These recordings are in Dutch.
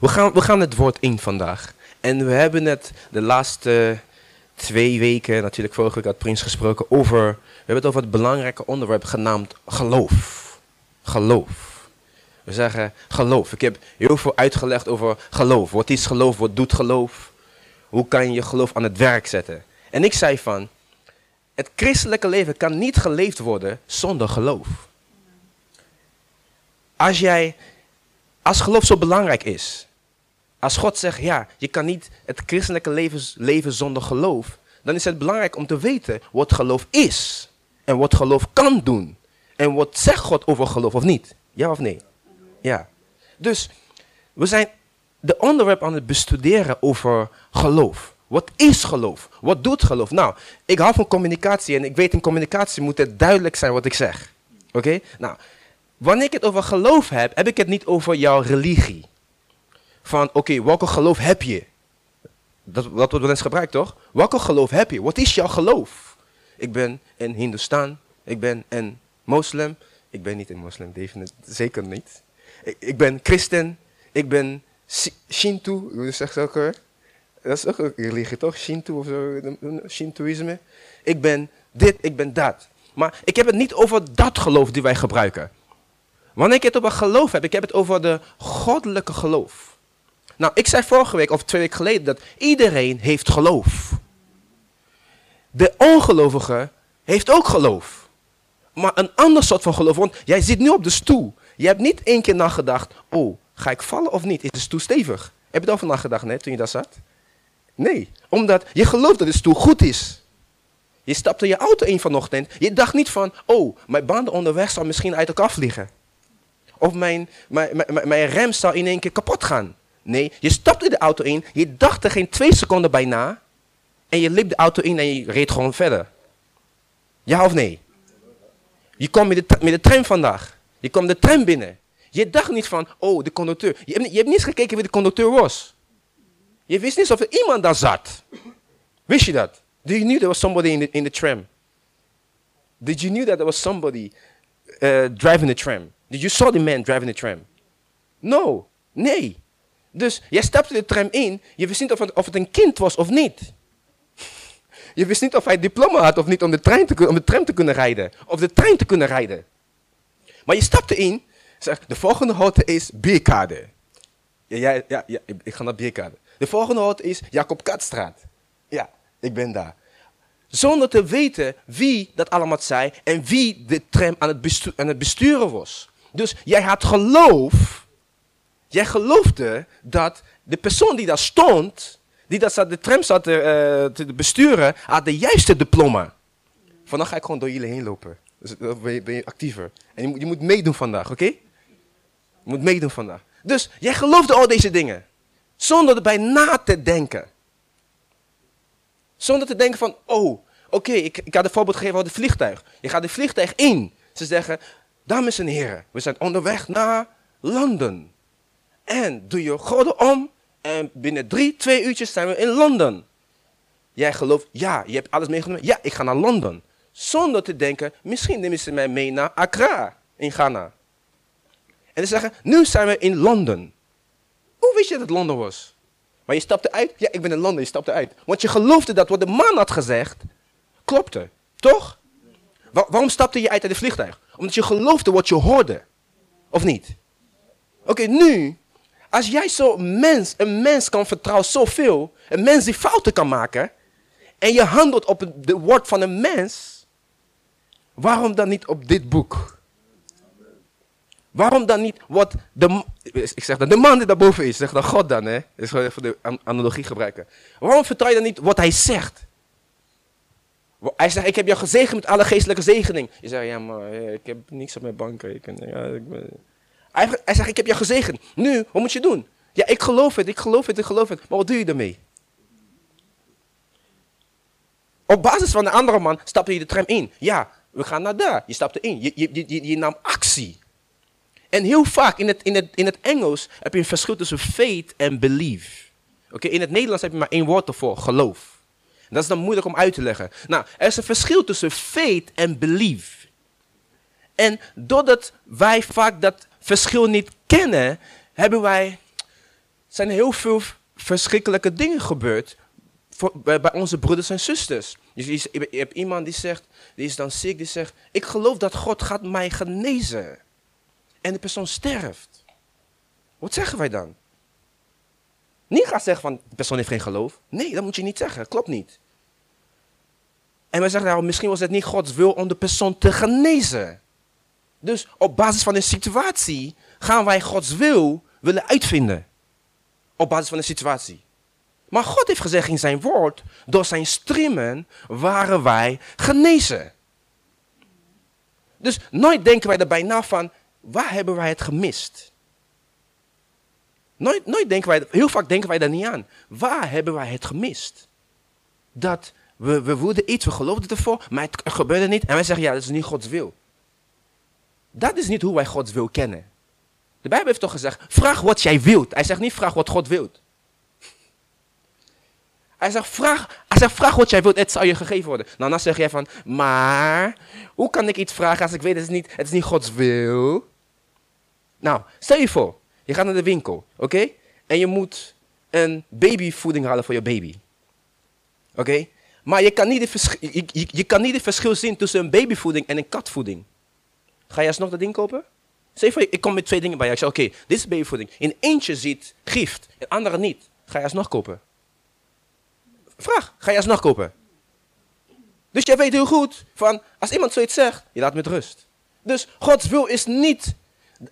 we gaan, we gaan het woord in vandaag. En we hebben het de laatste twee weken, natuurlijk vorige week had Prins gesproken, over, we hebben het over het belangrijke onderwerp genaamd geloof. Geloof. We zeggen geloof. Ik heb heel veel uitgelegd over geloof. Wat is geloof? Wat doet geloof? Hoe kan je je geloof aan het werk zetten? En ik zei van, het christelijke leven kan niet geleefd worden zonder geloof. Als jij, als geloof zo belangrijk is, als God zegt, ja, je kan niet het christelijke leven leven zonder geloof, dan is het belangrijk om te weten wat geloof is en wat geloof kan doen. En wat zegt God over geloof of niet? Ja of nee? Ja. Dus we zijn de onderwerp aan het bestuderen over geloof. Wat is geloof? Wat doet geloof? Nou, ik hou van communicatie en ik weet in communicatie moet het duidelijk zijn wat ik zeg. Oké? Nou, wanneer ik het over geloof heb, heb ik het niet over jouw religie. Van, oké, welke geloof heb je? Dat, wordt wel eens gebruikt, toch? Welke geloof heb je? Wat is jouw geloof? Ik ben een Hindoestaan. Ik ben een moslim. Ik ben niet een moslim, zeker niet. Ik, ik ben christen. Ik ben Shinto. Hoe zeg je dat ook Dat is ook een religie, toch? Shinto of zo. Shintoïsme. Ik ben dit, ik ben dat. Maar ik heb het niet over dat geloof die wij gebruiken. Wanneer ik het over geloof heb, ik heb het over de goddelijke geloof. Nou, ik zei vorige week of twee weken geleden dat iedereen heeft geloof. De ongelovige heeft ook geloof. Maar een ander soort van geloof. Want jij zit nu op de stoel. Je hebt niet één keer nagedacht, oh, ga ik vallen of niet? Is de stoel stevig? Heb je erover nagedacht net toen je daar zat? Nee, omdat je gelooft dat de stoel goed is. Je stapte je auto in vanochtend. Je dacht niet van, oh, mijn banden onderweg zal misschien uit elkaar vliegen. Of mijn, mijn, mijn, mijn rem zal in één keer kapot gaan. Nee, je stapte de auto in. Je dacht er geen twee seconden bij na. En je liep de auto in en je reed gewoon verder. Ja of nee? Je komt met de, met de tram vandaag. Je kwam de tram binnen. Je dacht niet van, oh, de conducteur. Je hebt, je hebt niet gekeken wie de conducteur was. Je wist niet of er iemand daar zat. Wist je dat? Did you know there was somebody in the, in the tram? Did you know that there was somebody uh, driving the tram? Did you saw the man driving the tram? No. Nee. Dus jij stapte de tram in. Je wist niet of het, of het een kind was of niet. Je wist niet of hij diploma had of niet om de, trein te, om de tram te kunnen rijden. Of de trein te kunnen rijden. Maar je stapte in, zeg, de volgende halte is Bierkade. Ja, ja, ja, ik ga naar Bierkade. De volgende halte is Jacob Katstraat. Ja, ik ben daar. Zonder te weten wie dat allemaal zei en wie de tram aan het, aan het besturen was. Dus jij had geloof. Jij geloofde dat de persoon die daar stond, die dat de tram zat te, uh, te besturen, had de juiste diploma. Van dan ga ik gewoon door jullie heen lopen. Dus dan ben je, ben je actiever. En je moet, je moet meedoen vandaag, oké? Je moet meedoen vandaag. Dus jij geloofde al deze dingen. Zonder erbij na te denken. Zonder te denken van, oh, oké, ik, ik had een voorbeeld gegeven over het vliegtuig. Je gaat het vliegtuig in. Ze zeggen, dames en heren, we zijn onderweg naar Londen. En doe je gordel om en binnen drie, twee uurtjes zijn we in Londen. Jij gelooft, ja, je hebt alles meegenomen. Ja, ik ga naar Londen. Zonder te denken, misschien nemen ze mij mee naar Accra in Ghana. En ze zeggen, nu zijn we in Londen. Hoe wist je dat het Londen was? Maar je stapte uit. Ja, ik ben in Londen. Je stapte uit. Want je geloofde dat wat de man had gezegd, klopte. Toch? waarom stapte je uit uit het vliegtuig? Omdat je geloofde wat je hoorde. Of niet? Oké, nu, als jij zo mens, een mens kan vertrouwen zoveel, een mens die fouten kan maken, en je handelt op het woord van een mens, Waarom dan niet op dit boek? Waarom dan niet wat de, ik zeg dan, de man die daarboven is, zeg dan God dan, hè? is gewoon even de analogie gebruiken. Waarom vertrouw je dan niet wat hij zegt? Hij zegt, ik heb jou gezegend met alle geestelijke zegening. Je zegt, ja maar ik heb niks op mijn bankrekening. Ja, ik ben... hij, zegt, ik heb jou gezegend. Nu, wat moet je doen? Ja, ik geloof het, ik geloof het, ik geloof het. Maar wat doe je ermee? Op basis van de andere man stapte je de tram in. Ja, we gaan naar daar. Je stapte in. Je, je, je, je nam actie. En heel vaak in het, in, het, in het Engels heb je een verschil tussen faith en belief. Oké, in het Nederlands heb je maar één woord ervoor, geloof. Dat is dan moeilijk om uit te leggen. Nou, er is een verschil tussen faith en belief. En doordat wij vaak dat verschil niet kennen, hebben wij zijn heel veel verschrikkelijke dingen gebeurd voor, bij, onze broeders en zusters. Dus je hebt iemand die zegt, die is dan ziek, die zegt, ik geloof dat God gaat mij genezen. En de persoon sterft. Wat zeggen wij dan? Niet gaan zeggen van, de persoon heeft geen geloof. Nee, dat moet je niet zeggen, klopt niet. En wij zeggen, nou, misschien was het niet Gods wil om de persoon te genezen. Dus op basis van een situatie gaan wij Gods wil willen uitvinden. Op basis van een situatie. Maar God heeft gezegd in zijn woord, door zijn streamen waren wij genezen. Dus nooit denken wij erbij na van, waar hebben wij het gemist? Nooit, nooit denken wij, heel vaak denken wij daar niet aan. Waar hebben wij het gemist? Dat we, we woeden iets, we geloofden ervoor, maar het gebeurde niet. En wij zeggen, ja, dat is niet Gods wil. Dat is niet hoe wij Gods wil kennen. De Bijbel heeft toch gezegd, vraag wat jij wilt. Hij zegt niet, vraag wat God wilt. Hij zegt, vraag, hij zegt, vraag wat jij wilt, het zal je gegeven worden. Nou, dan zeg jij van, maar, hoe kan ik iets vragen als ik weet, het is niet, het is niet Gods wil? Nou, stel je voor, je gaat naar de winkel, oké? En je moet een babyvoeding halen voor je baby. Oké? Maar je kan, niet het verschil, je, je, je kan niet het verschil zien tussen een babyvoeding en een katvoeding. Ga je alsnog dat ding kopen? Zeg ik kom met twee dingen bij jou. Ik zeg, oké, dit is babyvoeding. In eentje ziet gift, in andere niet. Ga je alsnog kopen? Vraag, ga je alsnog kopen? Dus jij weet heel goed van, als iemand zoiets zegt, je laat met rust. Dus Gods wil is niet,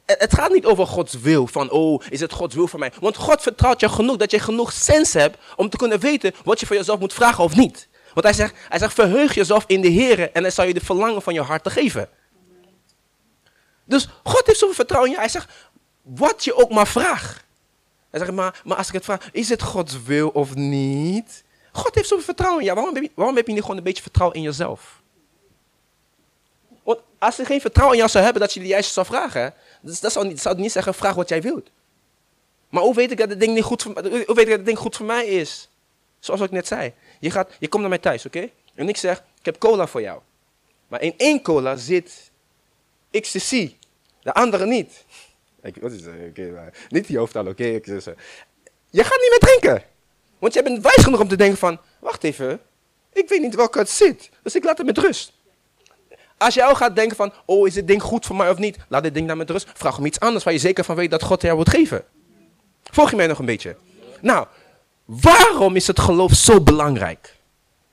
het het gaat niet over Gods wil, van oh, is het Gods wil voor mij? Want God vertrouwt je genoeg, dat je genoeg sens hebt om te kunnen weten wat je voor jezelf moet vragen of niet. Want hij zegt, hij zegt verheug jezelf in de Heer en hij zal je de verlangen van je hart te geven. Dus God heeft zoveel vertrouwen in je. Hij zegt, wat je ook maar vraagt. Hij zegt, maar, maar als ik het vraag, is het Gods wil of niet? God heeft zoveel vertrouwen in je. Waarom heb je, waarom heb je niet gewoon een beetje vertrouwen in jezelf? Want als je geen vertrouwen in jou zou hebben dat je de juiste zou vragen, dus dat zou niet, zou niet zeggen, vraag wat jij wilt. Maar hoe weet ik dat het ding, niet goed voor, hoe weet ik dat het ding goed voor mij is? Zoals ik net zei. Je, gaat, je komt naar mij thuis, oké? En ik zeg, ik heb cola voor jou. Maar in één cola zit ecstasy. De andere niet. Ik, wat is dat? Oké, maar niet die hoofdtaal, oké? Ik zo. Je gaat niet meer drinken. Want jij bent wijs genoeg om te denken van, wacht even, ik weet niet welke het zit. Dus ik laat het met rust. Als jij ook gaat denken van, oh, is dit ding goed voor mij of niet? Laat dit ding dan met rust. Vraag om iets anders waar je zeker van weet dat God jou wil geven. Volg je mij nog een beetje? Nou, waarom is het geloof zo belangrijk?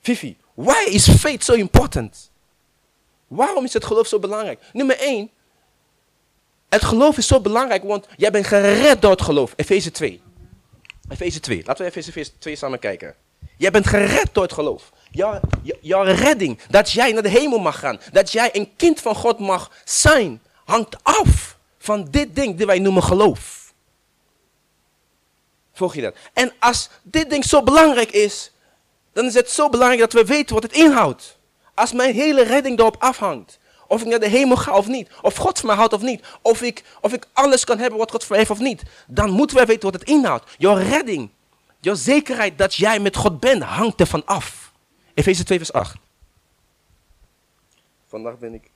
Vivi, why is faith so important? Waarom is het geloof zo belangrijk? Nummer 1. Het geloof is zo belangrijk, want jij bent gered door het geloof. Efeze 2. Efeze 2. Laten we Efeze 2 samen kijken. Jij bent gered door het geloof. Jouw, jou- jouw redding, dat jij naar de hemel mag gaan, dat jij een kind van God mag zijn, hangt af van dit ding die wij noemen geloof. Volg je dat? En als dit ding zo belangrijk is, dan is het zo belangrijk dat we weten wat het inhoudt. Als mijn hele redding erop afhangt, of ik naar de hemel ga of niet, of God van mij houdt of niet, of ik, of ik alles kan hebben wat God voor mij heeft of niet, dan moeten wij weten wat het inhoudt. Jouw redding, jouw zekerheid dat jij met God bent, hangt ervan af. Efeze 2 vers 8. Vandaag ben ik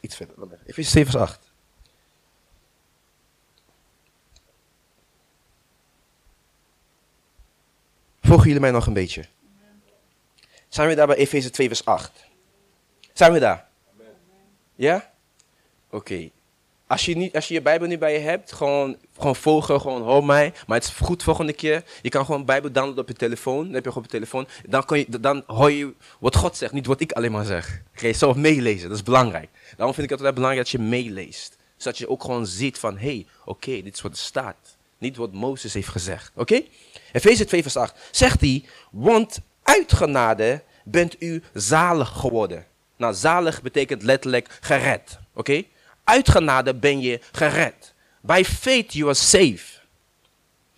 iets verder. Efeze 2 vers 8. Volgen jullie mij nog een beetje? Zijn we daar bij Efeze 2 vers 8? Zijn we daar? Ja? Oké. Als, je niet, als je je Bijbel niet bij je hebt, gewoon, gewoon volgen, gewoon hoor mij. Maar het is goed volgende keer. Je kan gewoon Bijbel downloaden op je telefoon. Dan heb je gewoon op je telefoon. Dan, kan je, dan hoor je wat God zegt, niet wat ik alleen maar zeg. Je zelf meelezen, dat is belangrijk. Daarom vind ik het altijd belangrijk dat je meeleest. Zodat je ook gewoon ziet van, hé, hey, oké, dit is wat er staat. Niet wat Mozes heeft gezegd. Oké? Efeze 2 vers 8. Zegt hij, want uit genade bent u zalig geworden. Nou, zalig betekent letterlijk gered. Oké? Uit genade ben je gered. By faith you are saved.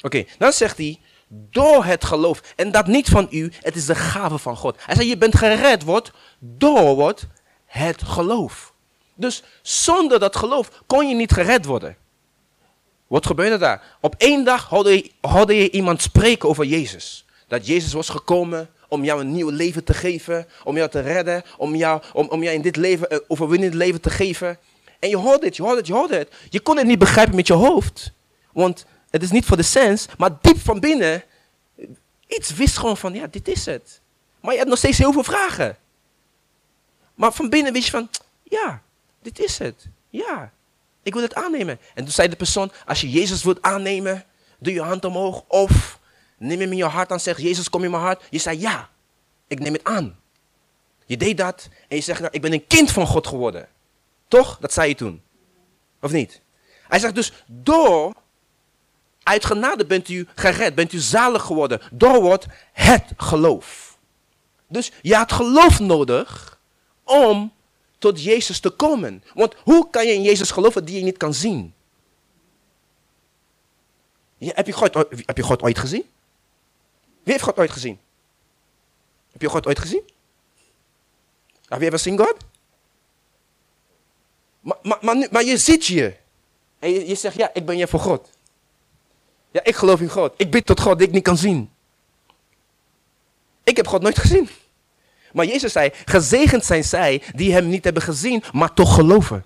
Oké, dan zegt hij, door het geloof. En dat niet van u, het is de gave van God. Hij zegt, je bent gered wordt door wordt het geloof. Dus zonder dat geloof kon je niet gered worden. Wat gebeurde daar? Op één dag hoorde hoorde je iemand spreken over Jezus. Dat Jezus was gekomen om jou een nieuw leven te geven, om jou te redden, om jou, om, om jou in dit leven een overwinnend leven te geven. En je hoorde het, je hoorde het, je hoorde het. Je kon het niet begrijpen met je hoofd. Want het is niet voor de sens, maar diep van binnen, iets wist gewoon van, ja, dit is het. Maar je hebt nog steeds heel veel vragen. Maar van binnen wist je van, ja, dit is het. Ja, ik wil het aannemen. En toen zei de persoon, als je Jezus wilt aannemen, doe je hand omhoog. Of neem hem in je hart aan, zeg, Jezus, kom in mijn hart. Je zei, ja, ik neem het aan. Je deed dat en je zegt, nou, ik ben een kind van God geworden. Toch? Dat zei je toen. Of niet? Hij zegt dus, door, uit genade bent u gered, bent u zalig geworden. Door wordt het geloof. Dus je had geloof nodig om tot Jezus te komen. Want hoe kan je in Jezus geloven die je niet kan zien? heb, je God, heb je God ooit gezien? Wie heeft God ooit gezien? Heb je God ooit gezien? Have you ever seen God? Maar, maar, maar, maar je ziet je. En je, je zegt, ja, ik ben je voor God. Ja, ik geloof in God. Ik bid tot God die ik niet kan zien. Ik heb God nooit gezien. Maar Jezus zei, gezegend zijn zij die hem niet hebben gezien, maar toch geloven.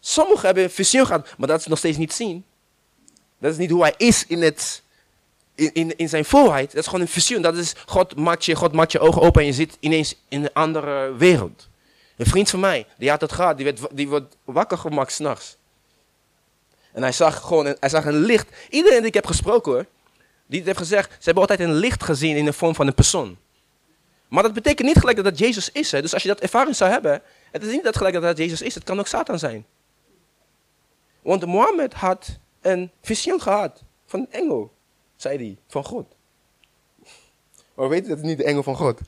Sommigen hebben een visioen gehad, maar dat is nog steeds niet zien. Dat is niet hoe hij is in, het, in, in, in zijn volheid. Dat is gewoon een visioen. Dat is, God maakt, je, God maakt je ogen open en je zit ineens in een andere wereld. Een vriend van mij, die had het gehad, die, werd, die wordt wakker gemaakt s'nachts. En hij zag gewoon een, hij zag een licht. Iedereen die ik heb gesproken hoor, die het heeft gezegd, ze hebben altijd een licht gezien in de vorm van een persoon. Maar dat betekent niet gelijk dat dat Jezus is. Hè? Dus als je dat ervaring zou hebben, het is niet dat gelijk dat dat Jezus is. Het kan ook Satan zijn. Want Mohammed had een visioen gehad van een engel, zei hij, van God. Maar we weten dat het niet de engel van God.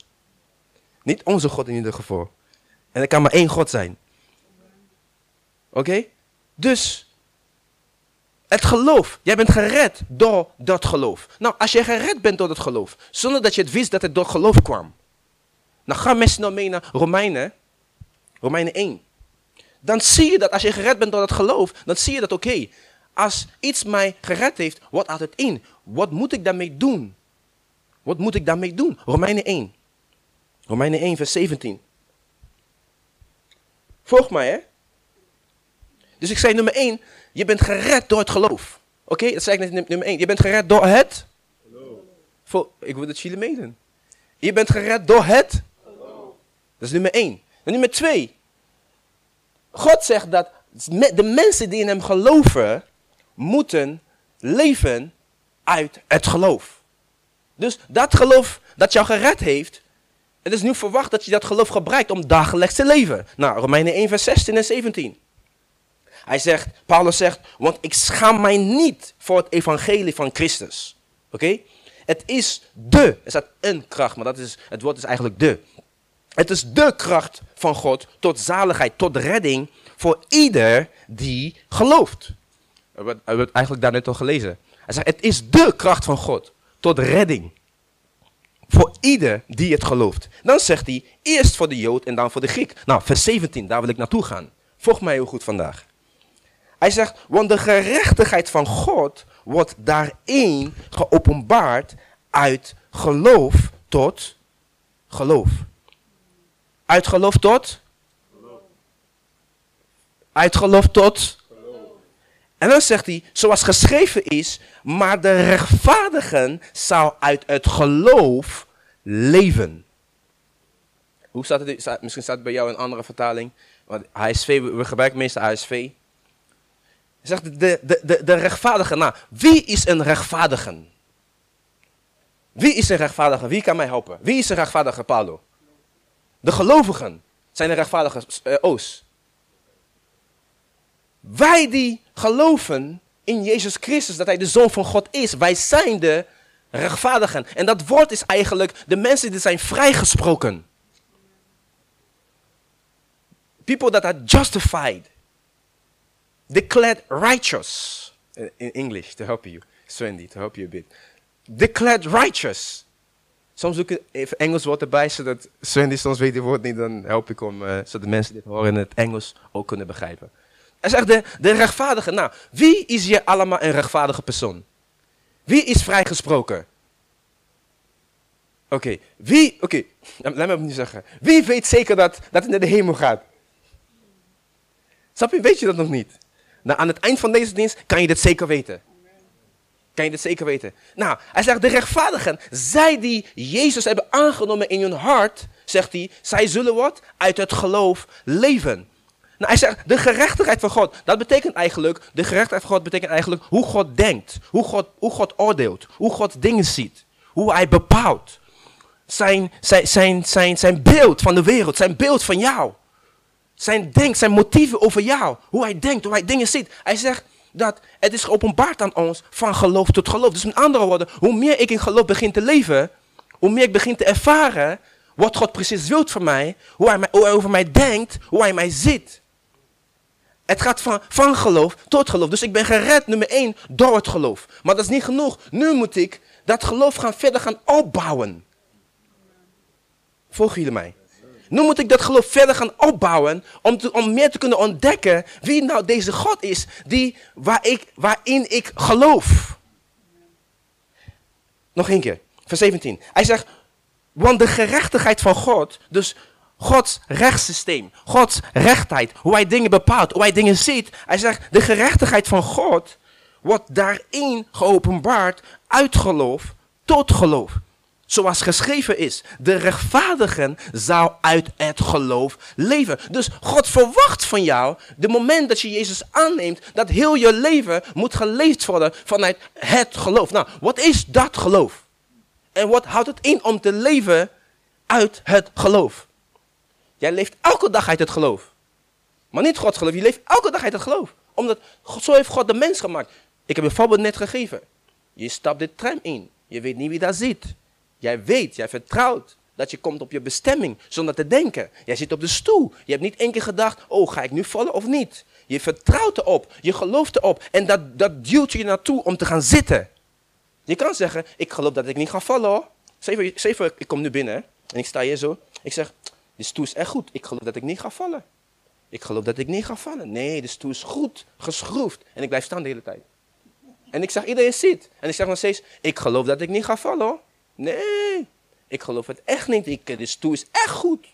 Niet onze God in ieder geval. En er kan maar één God zijn. Oké? Dus het geloof. Jij bent gered door dat geloof. Nou, als je gered bent door dat geloof, zonder dat je het wist dat het door geloof kwam. Nou, ga mensen nou mee naar Romeinen, Romeinen 1. Dan zie je dat als je gered bent door dat geloof, dan zie je dat oké, als iets mij gered heeft, wat houdt het in? Wat moet ik daarmee doen? Wat moet ik daarmee doen? Romeinen 1. Romeinen 1, vers 17. Volg mij, hè? Dus ik zei nummer 1, je bent gered door het geloof. Oké, dat zei ik net nummer 1. Je bent gered door het geloof. Ik wil het Chile meedoen. Je bent gered door het geloof. Dat is nummer 1. En nummer 2. God zegt dat de mensen die in hem geloven, moeten leven uit het geloof. Dus dat geloof dat jou gered heeft, het is nu verwacht dat je dat geloof gebruikt om dagelijks te leven. Nou, Romeinen 1, vers 16 en 17. Hij zegt, Paulus zegt, want ik schaam mij niet voor het evangelie van Christus. Oké? Het is de, er staat een kracht, maar dat is, het woord is eigenlijk de. Het is de kracht van God tot zaligheid, tot redding voor ieder die gelooft. We hebben het eigenlijk daar net al gelezen. Hij zegt, het is de kracht van God tot redding. Voor ieder die het gelooft. Dan zegt hij, eerst voor de Jood en dan voor de Griek. Nou, vers 17, daar wil ik naartoe gaan. Volg mij heel goed vandaag. Hij zegt, want de gerechtigheid van God wordt daarin geopenbaard uit geloof tot geloof. Uit geloof tot? Uit geloof tot? En dan zegt hij, zoals geschreven is, maar de rechtvaardigen zou uit het geloof leven. Hoe staat het? Misschien staat het bij jou een andere vertaling. Want HSV, we gebruiken meestal HSV. Zegt de, de, de, de rechtvaardige. Nou, wie is een rechtvaardige? Wie is een rechtvaardige? Wie kan mij helpen? Wie is een rechtvaardige, Paulo? De gelovigen zijn de rechtvaardige uh, Oos. Wij die geloven in Jezus Christus, dat Hij de Zoon van God is, wij zijn de rechtvaardigen. En dat woord is eigenlijk de mensen die zijn vrijgesproken. People that are justified. Declared righteous. In English, to help you. Swendy, to help you a bit. Declared righteous. Soms zoek ik even Engels woord erbij, zodat Swendy soms weet het woord niet, dan help ik om, uh, zodat mensen dit horen in het Engels ook kunnen begrijpen. Hij zegt de, de rechtvaardige. Nou, wie is hier allemaal een rechtvaardige persoon? Wie is vrijgesproken? Oké, wie, oké, laat me niet zeggen. Wie weet zeker dat, dat het naar de hemel gaat? Snap je, weet je dat nog niet? Nou, aan het eind van deze dienst kan je dit zeker weten. Kan je dit zeker weten? Nou, hij zegt, de rechtvaardigen, zij die Jezus hebben aangenomen in hun hart, zegt hij, zij zullen wat? Uit het geloof leven. Nou, hij zegt, de gerechtigheid van God, dat betekent eigenlijk, de gerechtigheid van God betekent eigenlijk hoe God denkt, hoe God, hoe God oordeelt, hoe God dingen ziet, hoe hij bepaalt. Zijn, zijn, zijn, zijn, zijn beeld van de wereld, zijn beeld van jou. Zijn denk, zijn motieven over jou, hoe hij denkt, hoe hij dingen ziet. Hij zegt dat het is geopenbaard aan ons van geloof tot geloof. Dus met andere woorden, hoe meer ik in geloof begin te leven, hoe meer ik begin te ervaren wat God precies wil voor mij, hoe hij, mij, hoe hij over mij denkt, hoe hij mij ziet. Het gaat van, van geloof tot geloof. Dus ik ben gered, nummer één, door het geloof. Maar dat is niet genoeg. Nu moet ik dat geloof gaan verder gaan opbouwen. Volgen jullie mij? Nu moet ik dat geloof verder gaan opbouwen om, te, om meer te kunnen ontdekken wie nou deze God is die, waar ik, waarin ik geloof. Nog één keer, vers 17. Hij zegt, want de gerechtigheid van God, dus Gods rechtssysteem, Gods rechtheid, hoe hij dingen bepaalt, hoe hij dingen ziet. Hij zegt, de gerechtigheid van God wordt daarin geopenbaard uit geloof tot geloof. Zoals geschreven is, de rechtvaardigen zou uit het geloof leven. Dus God verwacht van jou, de moment dat je Jezus aanneemt, dat heel je leven moet geleefd worden vanuit het geloof. Nou, wat is dat geloof? En wat houdt het in om te leven uit het geloof? Jij leeft elke dag uit het geloof. Maar niet Gods geloof, je leeft elke dag uit het geloof. Omdat zo heeft God de mens gemaakt. Ik heb een voorbeeld net gegeven. Je stapt de tram in. Je weet niet wie daar zit. Jij weet, jij vertrouwt dat je komt op je bestemming zonder te denken. Jij zit op de stoel. Je hebt niet één keer gedacht, oh ga ik nu vallen of niet. Je vertrouwt erop, je gelooft erop en dat, dat duwt je naartoe om te gaan zitten. Je kan zeggen, ik geloof dat ik niet ga vallen hoor. Zeg ik kom nu binnen en ik sta hier zo. Ik zeg, de stoel is echt goed. Ik geloof dat ik niet ga vallen. Ik geloof dat ik niet ga vallen. Nee, de stoel is goed geschroefd. En ik blijf staan de hele tijd. En ik zeg, iedereen zit. En ik zeg nog steeds, ik geloof dat ik niet ga vallen. Nee, ik geloof het echt niet. Ik, de stoel is echt goed.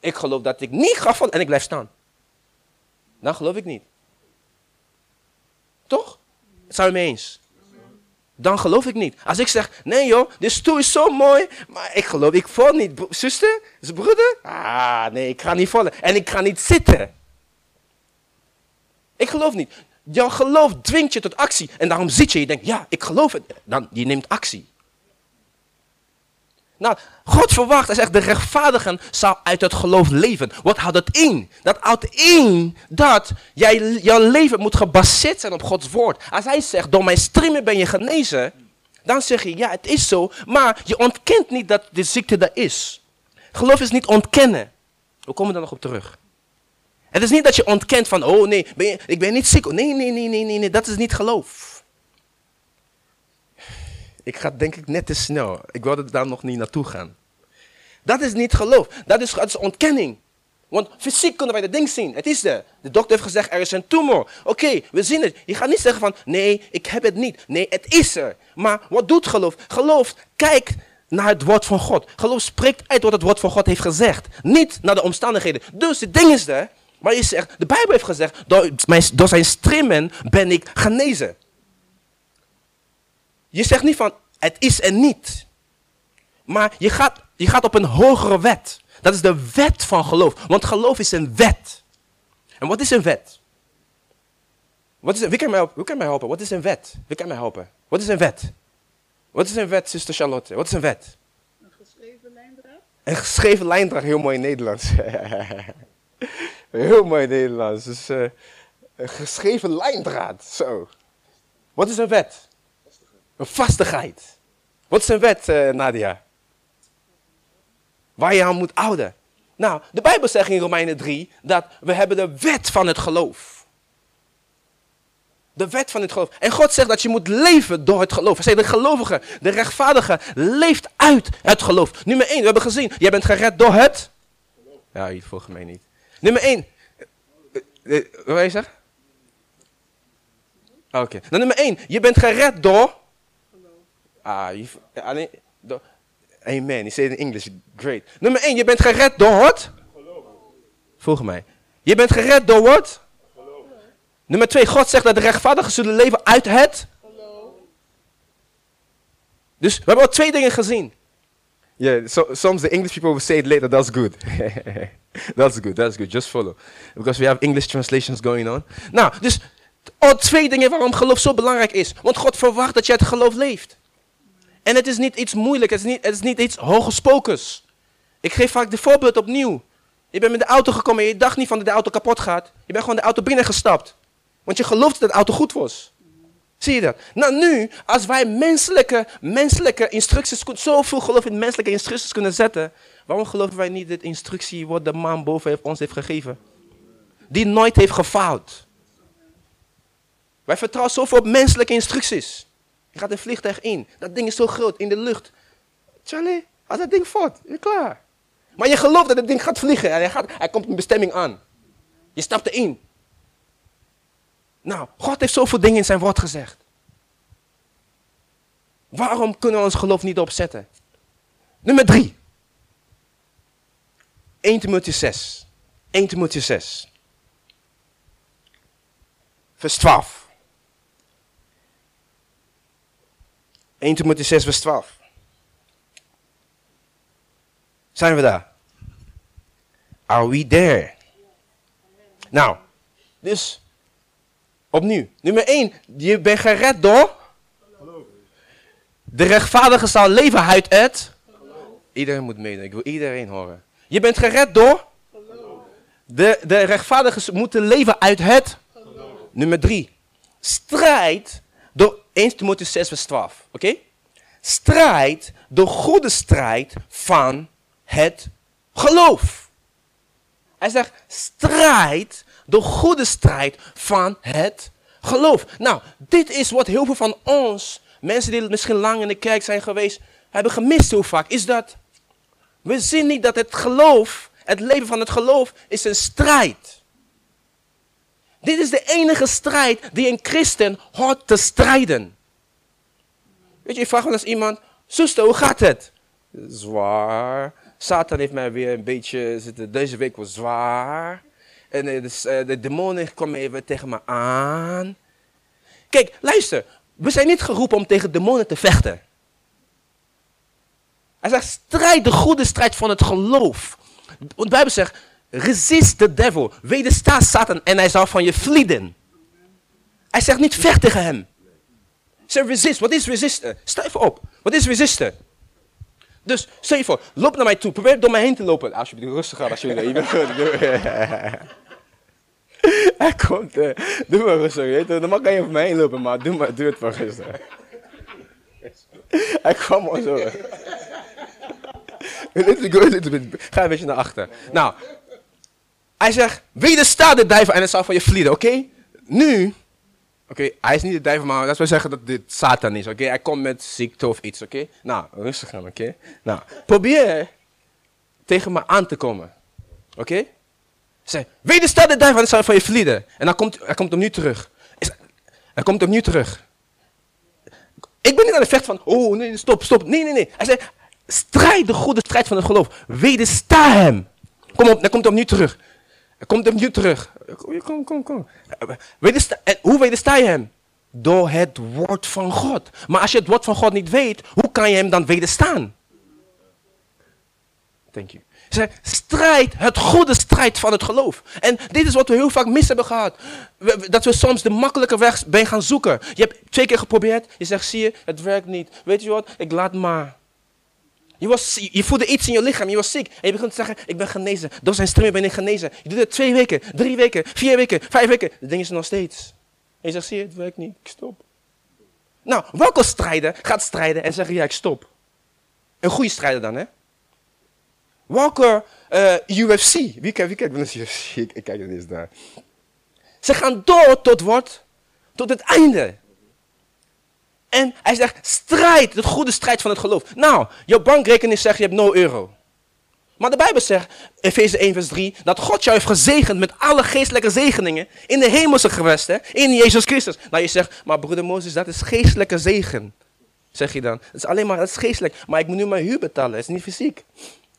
Ik geloof dat ik niet ga vallen. En ik blijf staan. Dan geloof ik niet. Toch? Zijn we mee eens? Dan geloof ik niet. Als ik zeg, nee joh, de stoel is zo mooi, maar ik geloof, ik val niet. Zuster, is broeder? Ah, nee, ik ga niet vallen. En ik ga niet zitten. Ik geloof niet. Jouw geloof dwingt je tot actie. En daarom zit je, je denkt, ja, ik geloof het. Dan, je neemt actie. Nou, God verwacht, hij zegt, de rechtvaardigen zou uit het geloof leven. Wat houdt het in? Dat houdt in dat jij, jouw leven moet gebaseerd zijn op Gods woord. Als hij zegt, door mijn streamen ben je genezen, dan zeg je, ja, het is zo, maar je ontkent niet dat de ziekte er is. Geloof is niet ontkennen. We komen daar nog op terug. Het is niet dat je ontkent van, oh nee, ben ik ben niet ziek. Nee, nee, nee, nee, nee, dat is niet geloof. Ik ga denk ik net te snel. Ik wilde daar nog niet naartoe gaan. Dat is niet geloof. Dat is, is ontkenning. Want fysiek kunnen wij dat ding zien. Het is er. De dokter heeft gezegd, er is een tumor. Oké, we zien het. Je gaat niet zeggen van, nee, ik heb het niet. Nee, het is er. Maar wat doet geloof? Geloof kijkt naar het woord van God. Geloof spreekt uit wat het woord van God heeft gezegd. Niet naar de omstandigheden. Dus het ding is er. Maar je zegt, de Bijbel heeft gezegd, door, door zijn strimmen ben ik genezen. Je zegt niet van, het is er niet. Maar je gaat, je gaat op een hogere wet. Dat is de wet van geloof. Want geloof is een wet. En wat is een wet? Wat is, wie, kan mij, wie kan mij helpen? Wat is een wet? Wie kan mij helpen? Wat is een wet? Wat is een wet, zuster Charlotte? Wat is een wet? Een geschreven lijndraad. Een geschreven lijndraad, heel mooi in Nederlands. heel mooi in Nederlands. Dus, uh, een geschreven lijndraad, zo. Wat is een wet? Een vastigheid. Wat is een wet, uh, Nadia? Waar je aan moet houden. Nou, de Bijbel zegt in Romeinen 3 dat we hebben de wet van het geloof. De wet van het geloof. En God zegt dat je moet leven door het geloof. Hij zegt de gelovige, de rechtvaardige, leeft uit het geloof. Nummer 1, we hebben gezien, jij bent gered door het. Ja, volgt mij niet. Nummer 1. Eh, eh, wat wil je zeggen? Oké. Nou, nummer 1, je bent gered door Ah, je, amen. Je zegt in English. Great. Nummer 1. Je bent gered door wat? Volg mij. Je bent gered door wat? Nummer twee, God zegt dat de rechtvaardigen zullen leven uit het. Dus we hebben al twee dingen gezien. Yeah, so, soms the English people will say it later, that's good. that's good, that's good, just follow. Because we have English translations going on. Nou, dus al twee dingen waarom geloof zo belangrijk is. Want God verwacht dat jij het geloof leeft. En het is niet iets moeilijks, het is niet, het is niet iets hooggesprokens. Ik geef vaak de voorbeeld opnieuw. Je bent met de auto gekomen en je dacht niet van dat de auto kapot gaat. Je bent gewoon de auto binnengestapt. Want je geloofde dat de auto goed was. Zie je dat? Nou nu, als wij menselijke, menselijke instructies, zoveel geloof in menselijke instructies kunnen zetten, waarom geloven wij niet dat instructie wat de man boven ons heeft gegeven? Die nooit heeft gefaald. Wij vertrouwen zoveel op menselijke instructies. Je gaat een vliegtuig in. Dat ding is zo groot in de lucht. Charlie, als dat ding valt, is klaar. Maar je gelooft dat het ding gaat vliegen en hij, gaat, hij komt een bestemming aan. Je stapt erin. Nou, God heeft zoveel dingen in zijn woord gezegd. Waarom kunnen we ons geloof niet opzetten? Nummer drie. 1 Timotheus 6. 1 Timotheus 6. Vers 12. 1 Timotheus 6, vers 12. Zijn we daar? Are we there? Nou, dus opnieuw. Nummer 1. Je bent gered door? De rechtvaardige zal leven uit het? Iedereen moet meedoen. Ik wil iedereen horen. Je bent gered door? De, de rechtvaardigen moeten leven uit het? Nummer 3. Strijd door 1 Timotheus 6 vers 12. Oké? Strijd de goede strijd van het geloof. Hij zegt strijd de goede strijd van het geloof. Nou, dit is wat heel veel van ons, mensen die misschien lang in de kerk zijn geweest, hebben gemist hoe vaak. Is dat we zien niet dat het geloof, het leven van het geloof, is een strijd. Dit is de enige strijd die een christen hoort te strijden. Weet je, je vraagt wel eens iemand, zuster, hoe gaat het? Zwaar. Satan heeft mij weer een beetje, deze week was zwaar. En de, de, de demonen komen even tegen me aan. Kijk, luister. We zijn niet geroepen om tegen demonen te vechten. Hij zegt, strijd de goede strijd van het geloof. Want de Bijbel zegt, Resist the devil. Wedersta Satan en hij zal van je vlieden. Hij zegt niet vecht tegen hem. Zeg resist. Wat is resisten? Sta op. Wat is resisten? Dus stel je voor, loop naar mij toe. Probeer door mij heen te lopen. Alsjeblieft, rustig aan alsjeblieft. Hij komt. Uh, doe maar rustig. Dan kan je voor mij heen lopen, maar doe, maar, doe het maar rustig. Hij kwam al zo. Ga een beetje naar achter. Nou, hij zegt, wedersta de duivel en het zal van je vlieden, oké? Nu, oké, hij is niet de duivel, maar dat wil zeggen dat dit Satan is, oké? Hij komt met ziekte of iets, oké? Nou, rustig aan, oké? Nou, probeer tegen me aan te komen, oké? Zeg, wedersta de duivel en het zal van je vlieden. En dan komt, hij komt opnieuw terug. Hij komt opnieuw terug. Ik ben niet aan het vecht van, oh nee, stop, stop. Nee, nee, nee. Hij zegt, strijd de goede strijd van het geloof. Wedersta hem. Kom op, dan komt hij opnieuw terug. Komt opnieuw terug. Kom, kom, kom. hoe wedersta je hem? Door het woord van God. Maar als je het woord van God niet weet, hoe kan je hem dan wederstaan? Thank you. Ze strijd, het goede strijd van het geloof. En dit is wat we heel vaak mis hebben gehad. Dat we soms de makkelijke weg ben gaan zoeken. Je hebt twee keer geprobeerd, je zegt zie je, het werkt niet. Weet je wat, ik laat maar. Je, was, je voelde iets in je lichaam, je was ziek. En je begint te zeggen, ik ben genezen. Door zijn stemmen ben ik genezen. Je doet het twee weken, drie weken, vier weken, vijf weken. Het ding is nog steeds. En je zegt, zie je, het werkt niet, ik stop. Nou, welke strijder gaat strijden en zeggen, ja, ik stop? Een goede strijder dan, hè? Welke eh, UFC? Wie, kijkt, wie kijkt UFC? Ik, ik kijk er eens naar. Ze gaan door tot wat? Tot het einde. En hij zegt, strijd, het goede strijd van het geloof. Nou, jouw bankrekening zegt, je hebt 0 euro. Maar de Bijbel zegt, Efeze 1 vers 3, dat God jou heeft gezegend met alle geestelijke zegeningen in de hemelse gewesten, in Jezus Christus. Nou, je zegt, maar broeder Mozes, dat is geestelijke zegen. Zeg je dan. Dat is alleen maar, dat is geestelijk. Maar ik moet nu mijn huur betalen, dat is niet fysiek.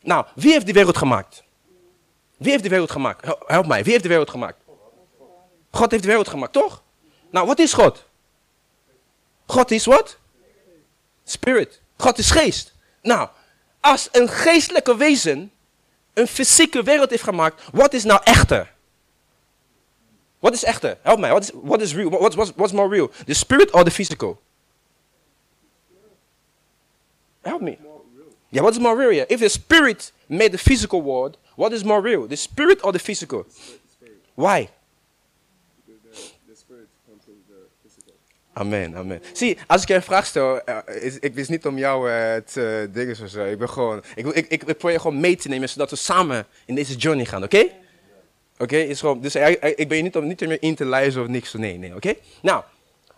Nou, wie heeft die wereld gemaakt? Wie heeft die wereld gemaakt? Help mij, wie heeft de wereld gemaakt? God heeft de wereld gemaakt, toch? Nou, wat is God? God is wat? Spirit. God is geest. Nou, als een geestelijke wezen een fysieke wereld heeft gemaakt, wat is nou echter? Wat is echter? Help mij. What is, what is real? What, what's, what's more real? The spirit or the physical? Help me. Yeah, is more real? Yeah? If the spirit made the physical world, what is more real? The spirit or the physical? Why? The spirit controls the physical. Amen, amen. Zie, als ik je een vraag stel, eh, ik wist niet om jou eh, te dingen of zo. Ik ben gewoon, ik, ik, ik, ik gewoon mee te nemen, zodat we samen in deze journey gaan, oké? Oké, is gewoon, dus eh, ik ben je niet om niet meer in te lijzen of niks, nee, nee, oké? Nou,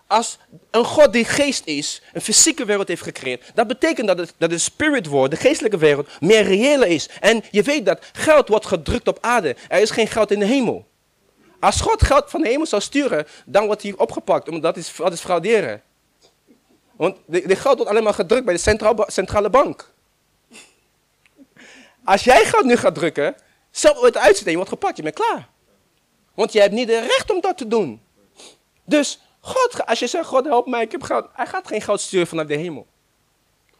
als een God die geest is, een fysieke wereld heeft gecreëerd, dat betekent dat, dat de spirit world, de geestelijke wereld, meer reële is. En je weet dat geld wordt gedrukt op aarde. Er is geen geld in de hemel. Als God geld van de hemel zou sturen, dan wordt hij opgepakt, omdat dat is, frauderen. Want de geld wordt alleen maar gedrukt bij de centrale bank. Als jij geld nu gaat drukken, zelf het uitzet en je wordt gepakt, je bent klaar. Want je hebt niet het recht om dat te doen. Dus God, als je zegt, God help mij, ik heb geld. Hij gaat geen geld sturen vanuit de hemel.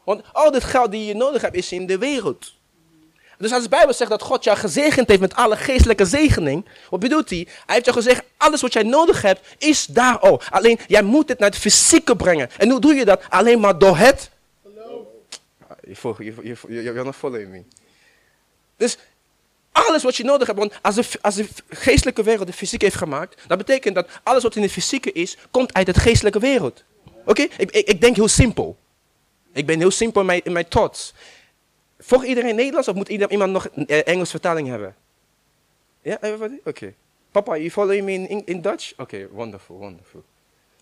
Want al dit geld die je nodig hebt, is in de wereld. Dus als de Bijbel zegt dat God jou gezegend heeft met alle geestelijke zegening, wat bedoelt hij? Hij heeft jou gezegd, alles wat jij nodig hebt, is daar al. Alleen, jij moet het naar het fysieke brengen. En hoe doe je dat? Alleen maar door het... Ah, Je you're not following me. Dus alles wat je nodig hebt, want als de, als de geestelijke wereld de fysiek heeft gemaakt, dat betekent dat alles wat in de fysieke is, komt uit de geestelijke wereld. Oké? Ik, ik, ik denk heel simpel. Ik ben heel simpel in mijn, in mijn thoughts. Volgt iedereen Nederlands of moet iemand nog een eh, Engels vertaling hebben? Ja, everybody? Oké. Papa, you follow me in, in, in Dutch? Oké, wonderful, wonderful.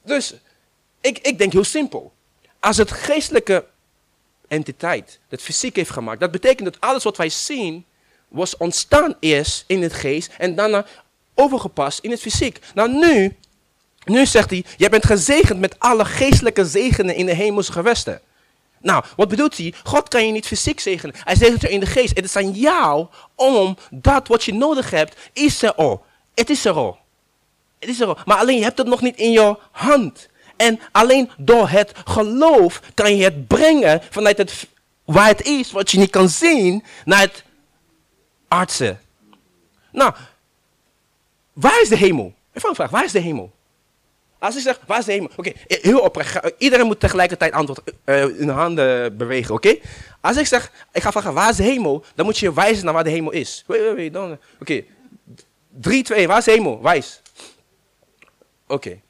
Dus, ik, ik denk heel simpel. Als het geestelijke entiteit, het fysiek heeft gemaakt, dat betekent dat alles wat wij zien, was ontstaan eerst in het geest en daarna overgepast in het fysiek. Nou nu, nu zegt hij, jij bent gezegend met alle geestelijke zegenen in de hemelse gewesten. Nou, wat bedoelt hij? God kan je niet fysiek zegenen. Hij zegent je in de geest. Het is aan jou om dat wat je nodig hebt, is er al. Het is er al. Het is er al. Maar alleen je hebt het nog niet in je hand. En alleen door het geloof kan je het brengen vanuit het, waar het is, wat je niet kan zien, naar het aardse. Nou, waar is de hemel? Even een vraag, waar is de hemel? Als ik zeg, waar is de hemel? Oké, heel oprecht. Iedereen moet tegelijkertijd antwoord, eh hun handen bewegen, oké? Als ik zeg, ik ga vragen, waar is de hemel? Dan moet je wijzen naar waar de hemel is. Oké, 3, 2, waar is de hemel? Wijs. Oké,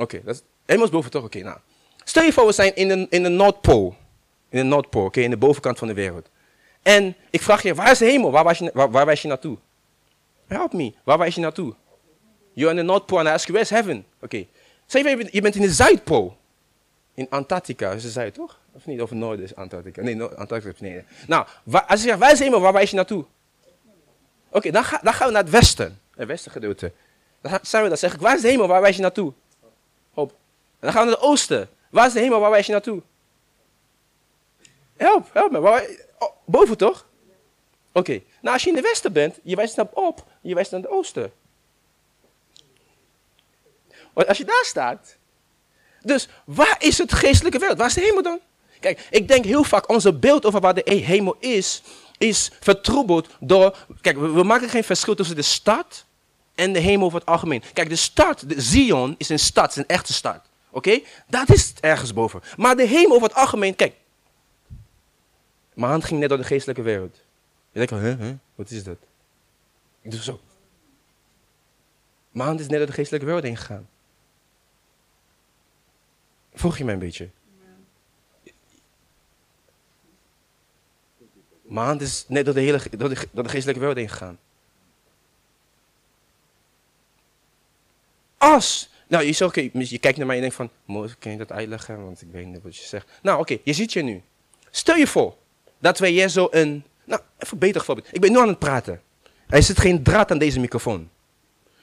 oké. dat hemel is boven toch? Oké, nou. Stel je voor, we zijn in de, in de Noordpool. In de Noordpool, oké, in de bovenkant van de wereld. En ik vraag je, waar is de hemel? Waar wijs je, waar, wijs je naartoe? Help me, waar wijs je naartoe? You're in the Pole and I ask you, where's heaven? Oké. Zeg je, je bent- in de Zuidpool. In Antarctica, is de toch? Of niet? Of Noord is Antarctica? Nee, Antarctica is beneden. Nou, als je zegt, waar is de hemel? Waar wijs je naartoe? Oké, dan, ga, dan gaan we naar het westen. Het westen gedeelte. Dan zijn we dan zeg ik, waar is de hemel? Waar wijs je naartoe? Op. En dan gaan we naar het oosten. Waar is de hemel? Waar wijs je naartoe? Help, help me. Wij- oh, boven toch? Oké. Nou, als je in het westen bent, je wijst naar op, je wijst naar het oosten. Als je daar staat. Dus waar is het geestelijke wereld? Waar is de hemel dan? Kijk, ik denk heel vaak onze beeld over waar de hemel is, is vertroebeld door. Kijk, we, maken geen verschil tussen de stad en de hemel over het algemeen. Kijk, de stad, de Zion, is een stad, is een echte stad. Oké? Dat is ergens boven. Maar de hemel over het algemeen, kijk. Mijn hand ging net door de geestelijke wereld. Je denkt hè, wat is dat? Ik doe zo. Mijn hand is net door de geestelijke wereld heen gegaan. Volg je mij een beetje? Mijn hand is net door de, hele, door de, geestelijke wereld heen gegaan. Als, nou je zegt, oké, je kijkt naar mij en denkt van, kan je dat uitleggen? Want ik weet niet wat je zegt. Nou oké, je ziet je nu. Stel je voor dat wij hier zo een, nou even beter voorbeeld. Ik ben nu aan het praten. Er zit geen draad aan deze microfoon.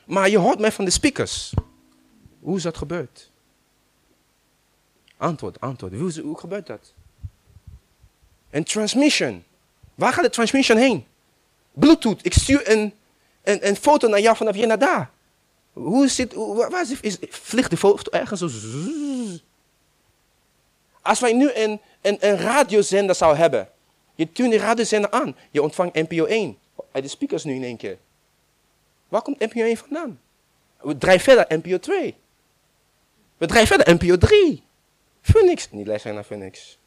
Maar je hoort mij van de speakers. Hoe is dat gebeurd? Antwoord, antwoord. Hoe, gebeurt dat? Een transmission. Waar gaat de transmission heen? Bluetooth. Ik stuur een, een, een foto naar jou vanaf hier naar daar. Hoe zit, waar is, is, vliegt de vogel ergens zo? Als wij nu een, een, een radiozender zouden hebben. Je tunt die radiozender aan. Je ontvangt NPO 1. Uit de speakers nu in één keer. Waar komt NPO 1 vandaan? We draaien verder NPO 2. We draaien verder NPO 3. Phoenix. Niet luisteren naar Phoenix.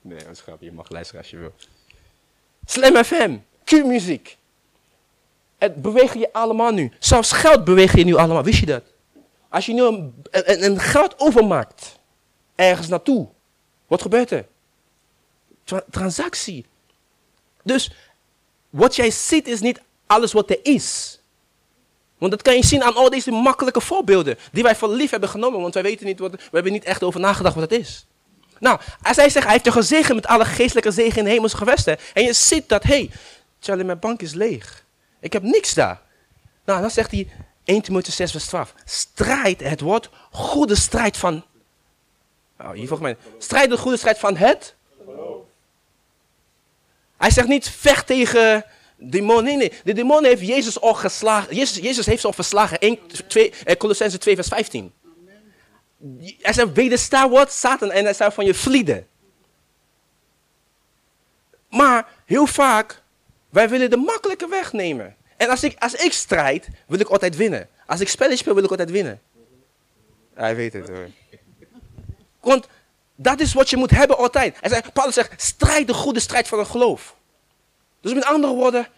Nee, dat is grapje. Je mag luisteren als je wil. Slam FM. Q-muziek. Het beweegt je allemaal nu. Zelfs geld beweegt je nu allemaal. Wist je dat? Als je nu een, een, een geld overmaakt. Ergens naartoe. Wat gebeurt er? Tra- transactie. Dus wat jij ziet is niet alles wat er is. Want dat kan je zien aan al deze makkelijke voorbeelden die wij voor lief hebben genomen, want wij weten niet wat, we hebben niet echt over nagedacht wat het is. Nou, als hij zegt, hij heeft je gezegend met alle geestelijke zegen in de hemelse gewesten, en je ziet dat, hé, hey, Charlie, mijn bank is leeg. Ik heb niks daar. Nou, dan zegt hij, 1 Timotheüs 6 vers 12, strijd het woord, goede strijd van, oh, hier volgens mij, strijd de goede strijd van het hij zegt niet vecht tegen demonen. Nee, nee. De demon heeft Jezus al geslagen. Jezus, Jezus heeft ze al verslagen. 1, 2, eh, Colossense 2 vers 15. Hij zegt wedersta wat Satan en hij zou van je vlieden. Maar heel vaak, wij willen de makkelijke weg nemen. En als ik, als ik strijd, wil ik altijd winnen. Als ik spelletje speel, wil ik altijd winnen. Hij weet het hoor. Want dat is wat je moet hebben altijd. Hij zegt, Paulus zegt, strijd de goede strijd van het geloof. Dus met andere woorden,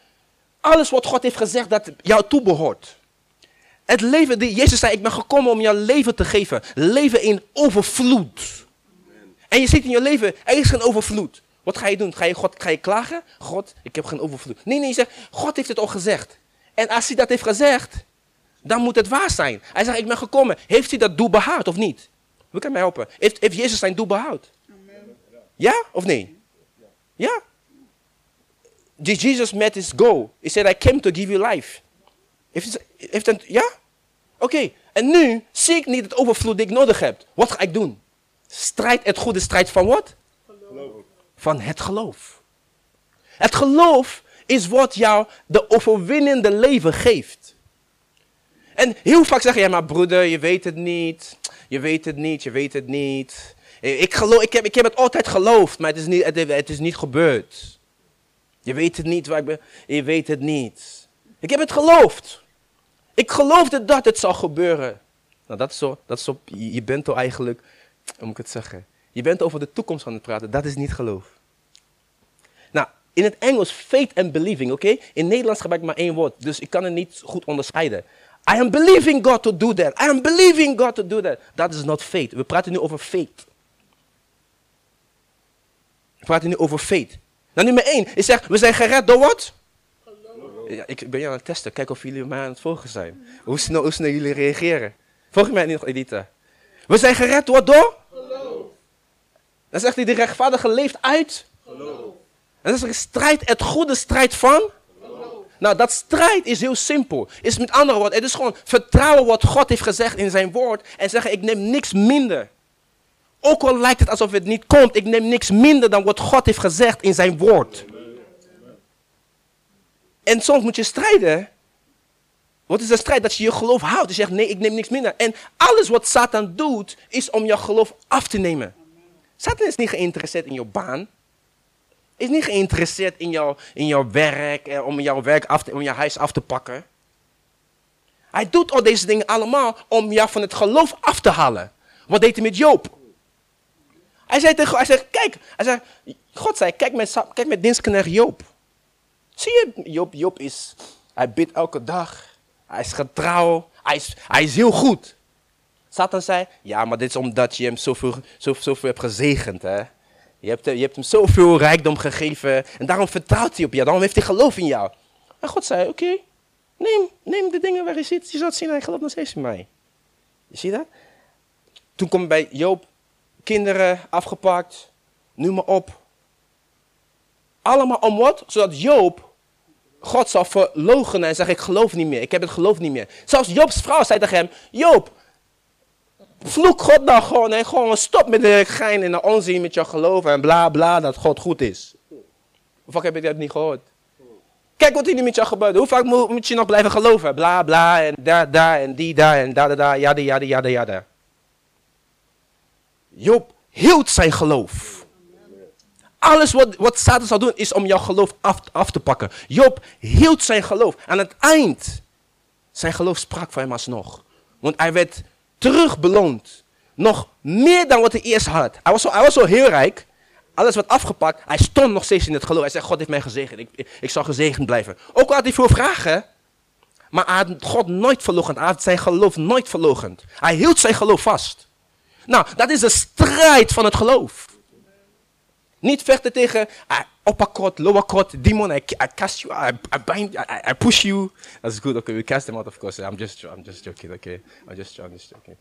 alles wat God heeft gezegd dat jou toebehoort. Het leven, die Jezus zei, ik ben gekomen om jouw leven te geven. Leven in overvloed. En je ziet in je leven, er is geen overvloed. Wat ga je doen? Ga je, God, ga je klagen? God, ik heb geen overvloed. Nee, nee, je zegt, God heeft het al gezegd. En als hij dat heeft gezegd, dan moet het waar zijn. Hij zegt, ik ben gekomen. Heeft hij dat doel behaald of niet? Wie kan mij helpen? Heeft, heeft Jezus zijn doel behaald? Ja of nee? Ja? Jesus met his goal? He said, I came to give you life. Heeft, heeft het, ja? Oké, en nu zie ik niet het overvloed die ik nodig heb. Wat ga ik doen? Strijd het goede strijd van wat? Van het geloof. Het geloof is wat jou de overwinnende leven geeft. En heel vaak zeggen, ja maar broeder, je weet het niet. Je weet het niet, je weet het niet. Ik, geloof, ik, heb, ik heb het altijd geloofd, maar het is niet, het is niet gebeurd. Je weet het niet waar ik ben. Je weet het niet. Ik heb het geloofd. Ik geloofde dat het zou gebeuren. Nou, dat is zo. Dat is zo je bent al eigenlijk, hoe moet ik het zeggen? Je bent over de toekomst aan het praten. Dat is niet geloof. Nou, in het Engels faith and believing, oké? In Nederlands gebruik ik maar één woord, dus ik kan het niet goed onderscheiden. I am believing God to do that. I am believing God to do that. Dat is not faith. We praten nu over faith. We praten nu over faith. Nou, nummer één. Ik zeg, we zijn gered door wat? Ja, ik ben je aan het testen. Kijk of jullie mij aan het volgen zijn. Hoe snel, hoe snel jullie reageren. Volg je mij niet, Edita? We zijn gered door? door? Dan zegt hij, de rechtvaardige leeft uit. En dan zegt hij, strijd het goede strijd van? Nou, dat strijd is heel simpel. Is met andere woorden, het is gewoon vertrouwen wat God heeft gezegd in zijn woord. En zeggen, ik neem niks minder. Ook al lijkt het alsof het niet komt, ik neem niks minder dan wat God heeft gezegd in zijn woord. En soms moet je strijden. Wat is de strijd? Dat je je geloof houdt. Je zegt, nee, ik neem niks minder. En alles wat Satan doet, is om je geloof af te nemen. Satan is niet geïnteresseerd in je baan. Is niet geïnteresseerd in jouw, in jouw werk, eh, om jouw werk af te, om je huis af te pakken. Hij doet al deze dingen allemaal om jou van het geloof af te halen. Wat deed hij met Joop? Hij zei tegen hij zei, kijk, hij God zei, kijk met, kijk met dienstknecht Joop. Zie je, Joop, Joop is, hij bidt elke dag. Hij is getrouw. Hij is, hij is heel goed. Satan zei, ja, maar dit is omdat je hem zoveel, zoveel, hebt gezegend. Hè? Je, hebt, je hebt hem zoveel rijkdom gegeven. En daarom vertrouwt hij op jou. Daarom heeft hij geloof in jou. En God zei, oké, neem, neem de dingen waar je zit. Je zult zien, hij gelooft nog steeds in mij. Je ziet dat? Toen kwam bij Joop kinderen afgepakt. Noem maar op. Allemaal om wat? Zodat Joop God zou verloochenen en zeggen, ik geloof niet meer. Ik heb het geloof niet meer. Zelfs Joop's vrouw zei tegen hem, Joop, vloek God nou gewoon en gewoon stop met de gein en de onzin met jouw geloof en bla bla dat God goed is. Of heb je dat niet gehoord? Kijk wat er nu met jou gebeurt. Hoe vaak moet, je nog blijven geloven? Bla bla en daar, daar en die daar en da da da, ja ja ja ja. Job hield zijn geloof. Alles wat, wat Satan zou doen is om jouw geloof af, af te pakken. Job hield zijn geloof. Aan het eind, zijn geloof sprak voor hem alsnog. Want hij werd terug beloond. Nog meer dan wat hij eerst had. Hij was zo, hij was zo heel rijk. Alles werd afgepakt. Hij stond nog steeds in het geloof. Hij zei, God heeft mij gezegend. Ik, ik, zal gezegend blijven. Ook al had hij veel vragen. Maar hij had God nooit verlogend. Hij had zijn geloof nooit verlogend. Hij hield zijn geloof vast. Nou, dat is de strijd van het geloof. Niet vechten tegen uh, upper court, lower demon, I, I cast you, I, I bind, I, I push you. That's good, okay, we cast them out of course. I'm just, I'm just joking, okay. I'm just, I'm just joking.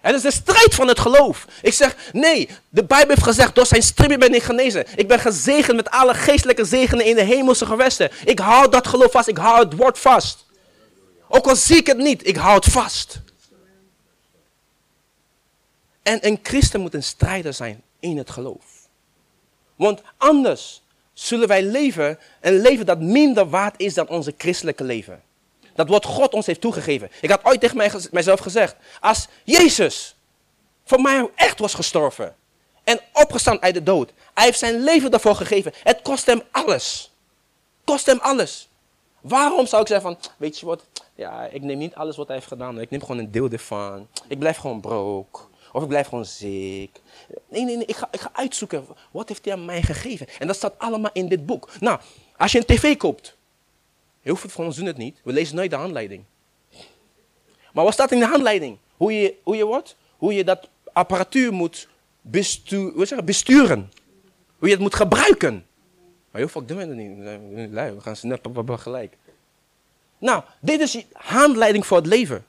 Het is de strijd van het geloof. Ik zeg, nee, de Bijbel heeft gezegd, door zijn striemen ben ik genezen. Ik ben gezegend met alle geestelijke zegenen in de hemelse gewesten. Ik hou dat geloof vast, ik hou het woord vast. Ook al zie ik het niet, ik hou het vast. En een christen moet een strijder zijn in het geloof. Want anders zullen wij leven een leven dat minder waard is dan onze christelijke leven. Dat wat God ons heeft toegegeven. Ik had ooit tegen mij, mijzelf gezegd, als Jezus voor mij echt was gestorven en opgestaan uit de dood, hij heeft zijn leven daarvoor gegeven. Het kost hem alles. Kost hem alles. Waarom zou ik zeggen van, weet je wat, ja, ik neem niet alles wat hij heeft gedaan, ik neem gewoon een deel ervan. Ik blijf gewoon broke. Of ik blijf gewoon ziek. Nee, nee, nee. Ik ga, ik ga uitzoeken. Wat heeft hij aan mij gegeven? En dat staat allemaal in dit boek. Nou, als je een tv koopt. Heel veel van ons doen het niet. We lezen nooit de handleiding. Maar wat staat in de handleiding? Hoe je, hoe je wat? Hoe je dat apparatuur moet zeggen, besturen. Hoe je het moet gebruiken. Maar heel vaak doen we dat niet. We gaan net gelijk. Nou, dit is handleiding voor het leven.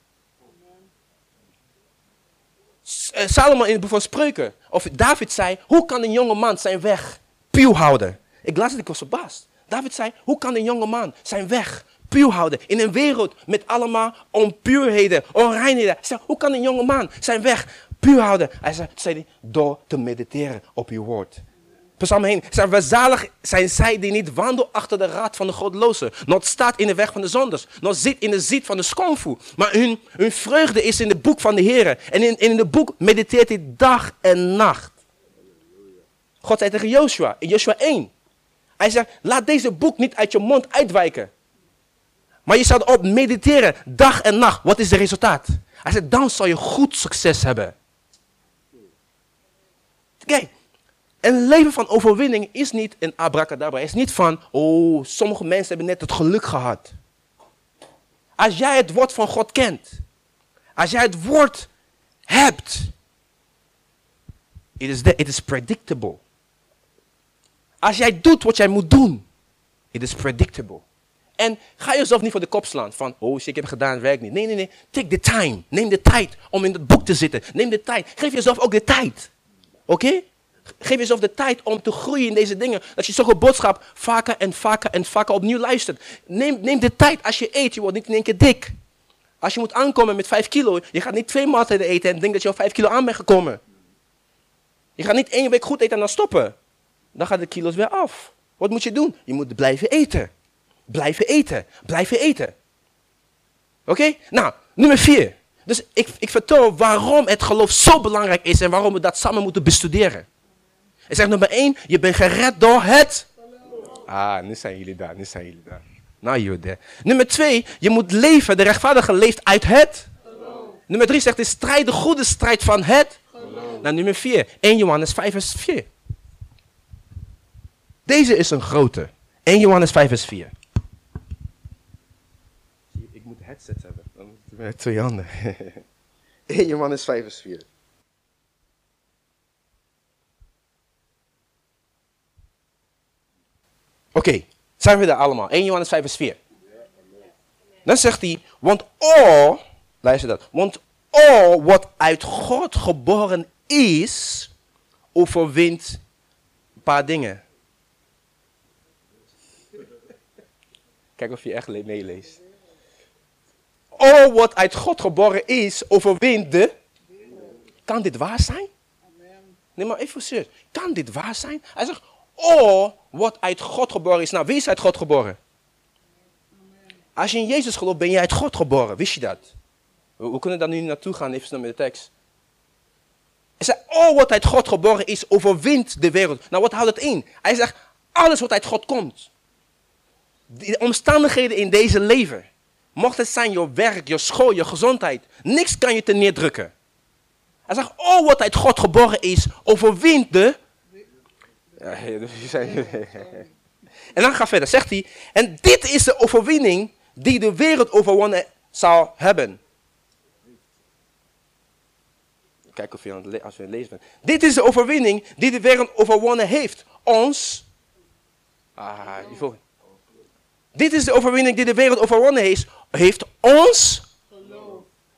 Eh, Salomon in het Spreuken. Of David zei, hoe kan een jonge man zijn weg puur houden? Ik las het, ik was verbaasd. David zei, hoe kan een jonge man zijn weg puur houden in een wereld met allemaal onpuurheden, onreinheden? Hij zei, hoe kan een jonge man zijn weg puur houden? Hij zei, zei door te mediteren op je woord. Psalm 1. Zijn we zijn zij die niet wandelen achter de raad van de godlozen. Nog staat in de weg van de zonders. Nog zit in de ziet van de schoonvoer. Maar hun, hun vreugde is in het boek van de Heer. En in, in het boek mediteert hij dag en nacht. God zei tegen Joshua, in Joshua 1. Hij zegt, laat deze boek niet uit je mond uitwijken. Maar je zal erop mediteren, dag en nacht. Wat is het resultaat? Hij zegt, dan zal je goed succes hebben. Kijk, een leven van overwinning is niet een abracadabra. Het is niet van, oh, sommige mensen hebben net het geluk gehad. Als jij het woord van God kent, als jij het woord hebt, it is, it is predictable. Als jij doet wat jij moet doen, it is predictable. En ga jezelf niet voor de kop slaan van, oh shit, ik heb gedaan, werkt niet. Nee, nee, nee. Take the time. Neem de tijd om in het boek te zitten. Neem de tijd. Geef jezelf ook de tijd. Oké? Geef jezelf de tijd om te groeien in deze dingen. Dat je zo'n boodschap vaker en vaker en vaker opnieuw luistert. Neem, neem de tijd als je eet. Je wordt niet in één keer dik. Als je moet aankomen met 5 kilo, je gaat niet twee maaltijden eten en denkt dat je al 5 kilo aan bent gekomen. Je gaat niet één week goed eten en dan stoppen. Dan gaan de kilo's weer af. Wat moet je doen? Je moet blijven eten. Blijven eten. Blijven eten. Oké? Nou, nummer 4. Dus ik, ik vertel waarom het geloof zo belangrijk is en waarom we dat samen moeten bestuderen. Hij zegt nummer 1, je bent gered door het. Ah, nu zijn jullie daar, nu zijn jullie daar. Nou, jullie Nummer 2, je moet leven, de rechtvaardige leeft uit het. Nummer 3 zegt, de strijd, de goede strijd van het. Nou, nummer 4, 1 Johannes 5 vers 4. Deze is een grote. 1 Johannes 5 vers 4. Ik moet headset hebben, dan met twee handen. 1 Johannes 5 vers 4. Oké, zijn we daar allemaal? 1 Johannes 5 vers 4. Dan zegt hij, want al, luister dat, want al wat uit God geboren is, overwint een paar dingen. Kijk of je echt meeleest. Al wat uit God geboren is, overwint de. Kan dit waar zijn? Nee, maar even serieus. Kan dit waar zijn? Hij zegt, oh, wat uit God geboren is. Nou, wie is uit God geboren? Als je in Jezus gelooft, ben je uit God geboren. Wist je dat? We, kunnen daar nu naartoe gaan, even snel met de tekst. Hij zegt, oh wat uit God geboren is, overwint de wereld. Nou, wat houdt het in? Hij zegt, alles wat uit God komt. De omstandigheden in deze leven. Mocht het zijn je werk, je school, je gezondheid. Niks kan je te neerdrukken. Hij zegt, oh wat uit God geboren is, overwint de... Ja, zei- en dan gaat verder, zegt hij, en dit is de overwinning die de wereld overwonnen zal hebben. Kijk of je aan het le- als je aan het lezen bent. Dit is de overwinning die de wereld overwonnen heeft. Ons. Ah, voelt. Dit is de overwinning die de wereld overwonnen heeft. Heeft ons.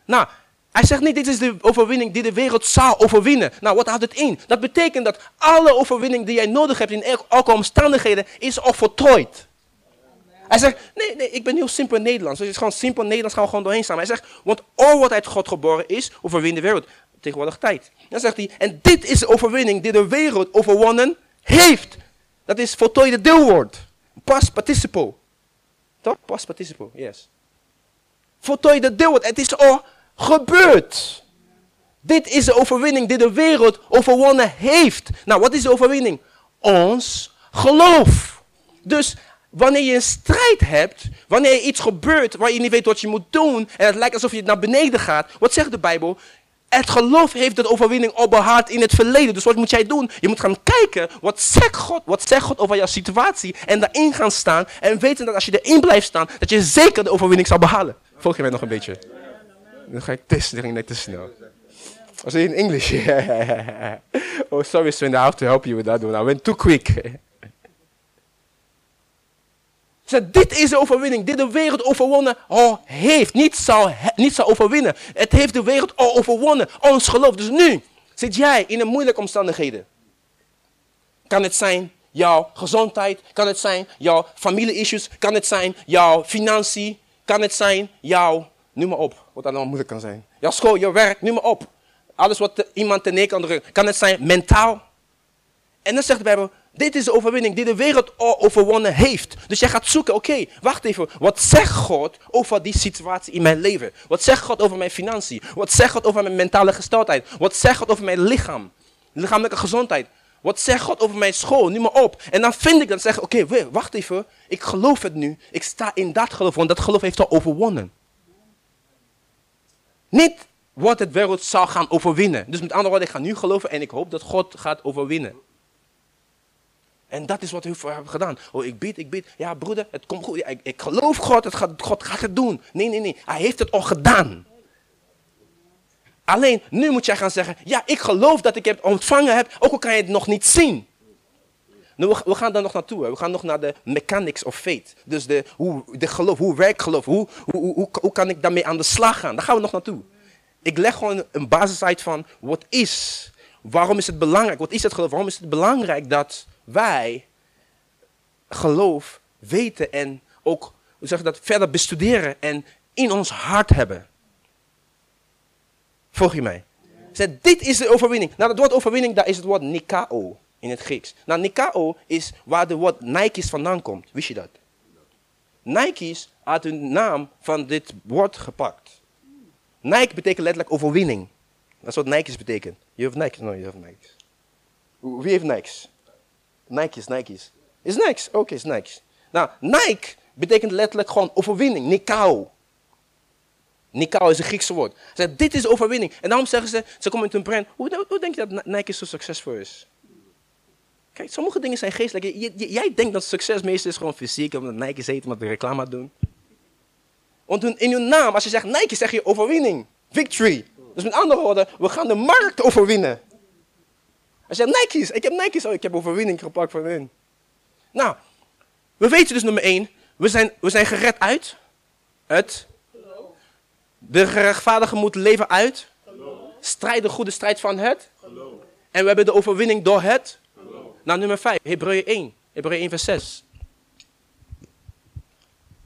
Nou, hij zegt niet, dit is de overwinning die de wereld zal overwinnen. Nou, wat houdt het in? Dat betekent dat alle overwinning die jij nodig hebt in elke, omstandigheden, is al voltooid. Hij zegt, nee, nee, ik ben heel simpel Nederlands. Dus het is gewoon simpel Nederlands, gaan we gewoon doorheen staan. Hij zegt, want al wat uit God geboren is, overwint de wereld. Tegenwoordig tijd. Dan zegt hij, en dit is de overwinning die de wereld overwonnen heeft. Dat is voltooide deelwoord. Past participle. Toch? Past participle, yes. Voltooide deelwoord. Het is al gebeurd. Dit is de overwinning die de wereld overwonnen heeft. Nou, wat is de overwinning? Ons geloof. Dus wanneer je een strijd hebt, wanneer er iets gebeurt waar je niet weet wat je moet doen en het lijkt alsof je naar beneden gaat, wat zegt de Bijbel? Het geloof heeft de overwinning al in het verleden. Dus wat moet jij doen? Je moet gaan kijken, wat zegt God? Wat zegt God over jouw situatie? En daarin gaan staan en weten dat als je erin blijft staan, dat je zeker de overwinning zal behalen. Volg je mij nog een beetje? Dan ga ik testen, dan ging net te snel. Was in English? oh, sorry, Sven, I have to help you with that one. I went too quick. Zeg, dit is de overwinning die de wereld overwonnen al heeft. Niet zal, niet zal overwinnen. Het heeft de wereld al overwonnen. Ons geloof. Dus nu zit jij in een moeilijke omstandigheden. Kan het zijn jouw gezondheid? Kan het zijn jouw familie-issues? Kan het zijn jouw financiën? Kan het zijn jouw, noem maar op, wat dan moeilijk kan zijn. Jouw school, jouw werk, noem maar op. Alles wat iemand ten kan drukken. Kan het zijn mentaal? En dan zegt de Bijbel, dit is de overwinning die de wereld al overwonnen heeft. Dus jij gaat zoeken, oké, wacht even. Wat zegt God over die situatie in mijn leven? Wat zegt God over mijn financiën? Wat zegt God over mijn mentale gesteldheid? Wat zegt God over mijn lichaam? Lichamelijke gezondheid? Wat zegt God over mijn school? Noem maar op. En dan vind ik dat zeg, oké, wacht even. Ik geloof het nu. Ik sta in dat geloof, want dat geloof heeft al overwonnen. Niet wat het wereld zal gaan overwinnen. Dus met andere woorden, ik ga nu geloven en ik hoop dat God gaat overwinnen. En dat is wat we hebben gedaan. Oh, ik bid, ik bid. Ja, broeder, het komt goed. Ik, ik geloof God, het gaat, God gaat het doen. Nee, nee, nee. Hij heeft het al gedaan. Alleen, nu moet jij gaan zeggen, ja, ik geloof dat ik het ontvangen heb, ook al kan je het nog niet zien. We, gaan daar nog naartoe. We gaan nog naar de mechanics of faith. Dus de, hoe, de geloof, hoe werkt geloof? Hoe, hoe, hoe, hoe, kan ik daarmee aan de slag gaan? Daar gaan we nog naartoe. Ik leg gewoon een basis uit van, wat is? Waarom is het belangrijk? Wat is het geloof? Waarom is het belangrijk dat wij geloof weten en ook, zeg dat, verder bestuderen en in ons hart hebben? Volg je mij? Zeg, dit is de overwinning. Nou, het woord overwinning, daar is het woord nikao in het Grieks. Nou, nikao is waar de woord Nike's vandaan komt. Wist je dat? Nike's had hun naam van dit woord gepakt. Nike betekent letterlijk overwinning. Dat is wat Nike's betekent. Je hebt Nike's? No, je hebt Nike's. Wie heeft Nike's? Nike's, Nike's. Is Nike's? Oké, is Nike's. Nou, Nike betekent letterlijk gewoon overwinning. Nikao. Nikao is een Griekse woord. Ze dit is overwinning. En daarom zeggen ze, ze komen met hun brand. Hoe, hoe denk je dat Nike zo succesvol is? Kijk, sommige dingen zijn geestelijk. J- jij denkt dat succes meestal is gewoon fysiek, omdat Nike heet, omdat we reclame doen. Want in hun naam, als je zegt Nike, zeg je overwinning. Victory. Dus met andere woorden, we gaan de markt overwinnen. Als je zegt Nike's, ik heb Nike's, oh, ik heb overwinning gepakt van hun. Nou, we weten dus nummer één, we zijn, we zijn gered uit het. De gerechtvaardige moet leven uit. Strijd de goede strijd van het. En we hebben de overwinning door het. Nou, nummer 5, Hebreeën 1. Hebreeën 1 vers 6.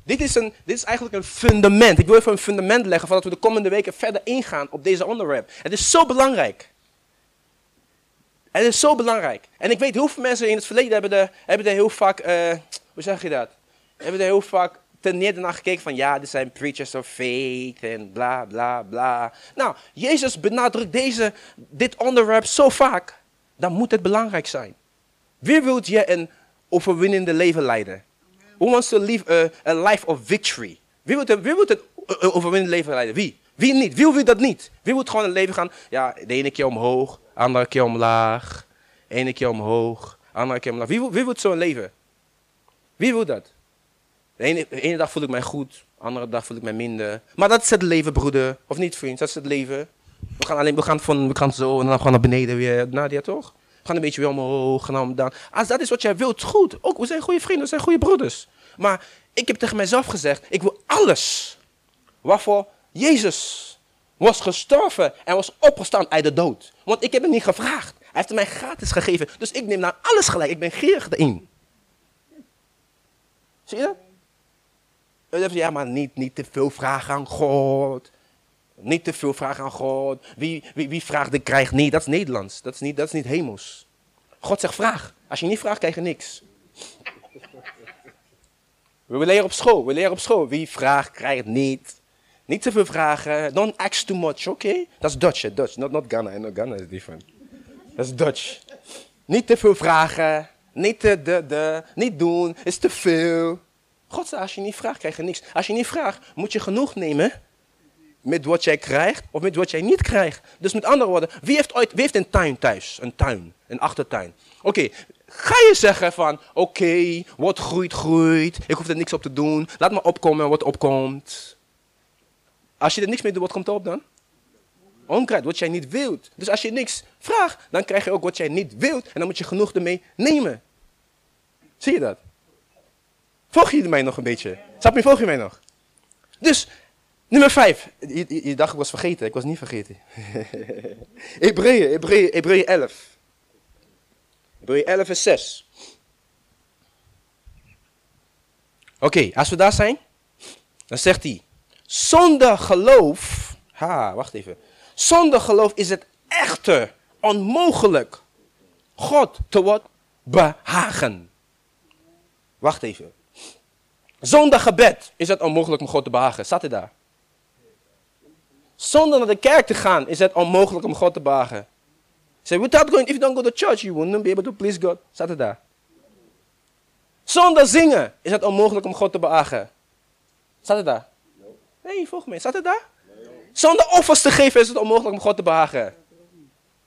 Dit is, een, dit is eigenlijk een fundament. Ik wil even een fundament leggen voordat we de komende weken verder ingaan op deze onderwerp. Het is zo belangrijk. Het is zo belangrijk. En ik weet, heel veel mensen in het verleden hebben er, hebben heel vaak, eh, hoe zeg je dat? Hebben er heel vaak ten neer naar gekeken van ja, dit zijn preachers of faith en bla bla bla. Nou, Jezus benadrukt deze, dit onderwerp zo vaak, dan moet het belangrijk zijn. Wie wilt je een overwinnende leven leiden? Who wants to live a, a life of victory? Wie wil, wie een uh, overwinnende leven leiden? Wie? Wie niet? Wie wil dat niet? Wie wil gewoon een leven gaan? Ja, de ene keer omhoog, andere keer omlaag. Ene keer omhoog, andere keer omlaag. Wie wil, wie wil zo'n leven? Wie wil dat? De ene, de ene dag voel ik mij goed, de andere dag voel ik mij minder. Maar dat is het leven, broeder. Of niet, vriend? Dat is het leven. We gaan, alleen, we gaan, van, we gaan zo en dan gaan naar beneden weer. Nadia, toch? Gaan een beetje weer omhoog en dan. Als dat is wat jij wilt, goed. Ook, we zijn goede vrienden, we zijn goede broeders. Maar ik heb tegen mezelf gezegd, ik wil alles waarvoor Jezus was gestorven en was opgestaan uit de dood. Want ik heb hem niet gevraagd. Hij heeft het mij gratis gegeven. Dus ik neem naar alles gelijk. Ik ben gierig erin. Zie je dat? Ja, maar niet, niet te veel vragen aan God. Niet te veel vragen aan God. Wie, wie, wie vraagt, de krijgt niet. Dat is Nederlands. Dat is niet, dat is niet hemels. God zegt vraag. Als je niet vraagt, krijg je niks. We leren op school. We leren op school. Wie vraagt, krijgt niet. Niet te veel vragen. Don't ask too much, oké? Dat is Dutch? Dutch. Not, not Ghana. No, Ghana is different. Dat is Dutch. Niet te veel vragen. Niet, te, de, de, niet doen. Is te veel. God zegt, als je niet vraagt, krijg je niks. Als je niet vraagt, moet je genoeg nemen met wat jij krijgt of met wat jij niet krijgt. Dus met andere woorden, wie heeft ooit wie heeft een tuin thuis? Een tuin, een achtertuin. Oké, ga je zeggen van, oké, wat groeit, groeit. Ik hoef er niks op te doen. Laat me opkomen wat opkomt. Als je er niks mee doet, wat komt erop dan? Onkruid, wat jij niet wilt. Dus als je niks vraagt, dan krijg je ook wat jij niet wilt. En dan moet je genoeg ermee nemen. Zie je dat? Volg je mij nog een beetje? Snap je, volg je mij nog? Dus, nummer vijf. Je, je dacht ik was vergeten. Ik was niet vergeten. Hebreeën, Hebreeën, Hebreeën 11. Hebreeën 11 vers 6. Oké, als we daar zijn, dan zegt hij, zonder geloof, ha, wacht even. Zonder geloof is het echter onmogelijk God te wat behagen. Wacht even. Zonder gebed is het onmogelijk om God te behagen. Staat hij daar? Zonder naar de kerk te gaan is het onmogelijk om God te behagen. Say, without going, if you don't go to church, you won't be able to please God. Staat het daar? Zonder zingen is het onmogelijk om God te behagen. Staat het daar? Nee, volg me. Staat het daar? Zonder offers te geven is het onmogelijk om God te behagen.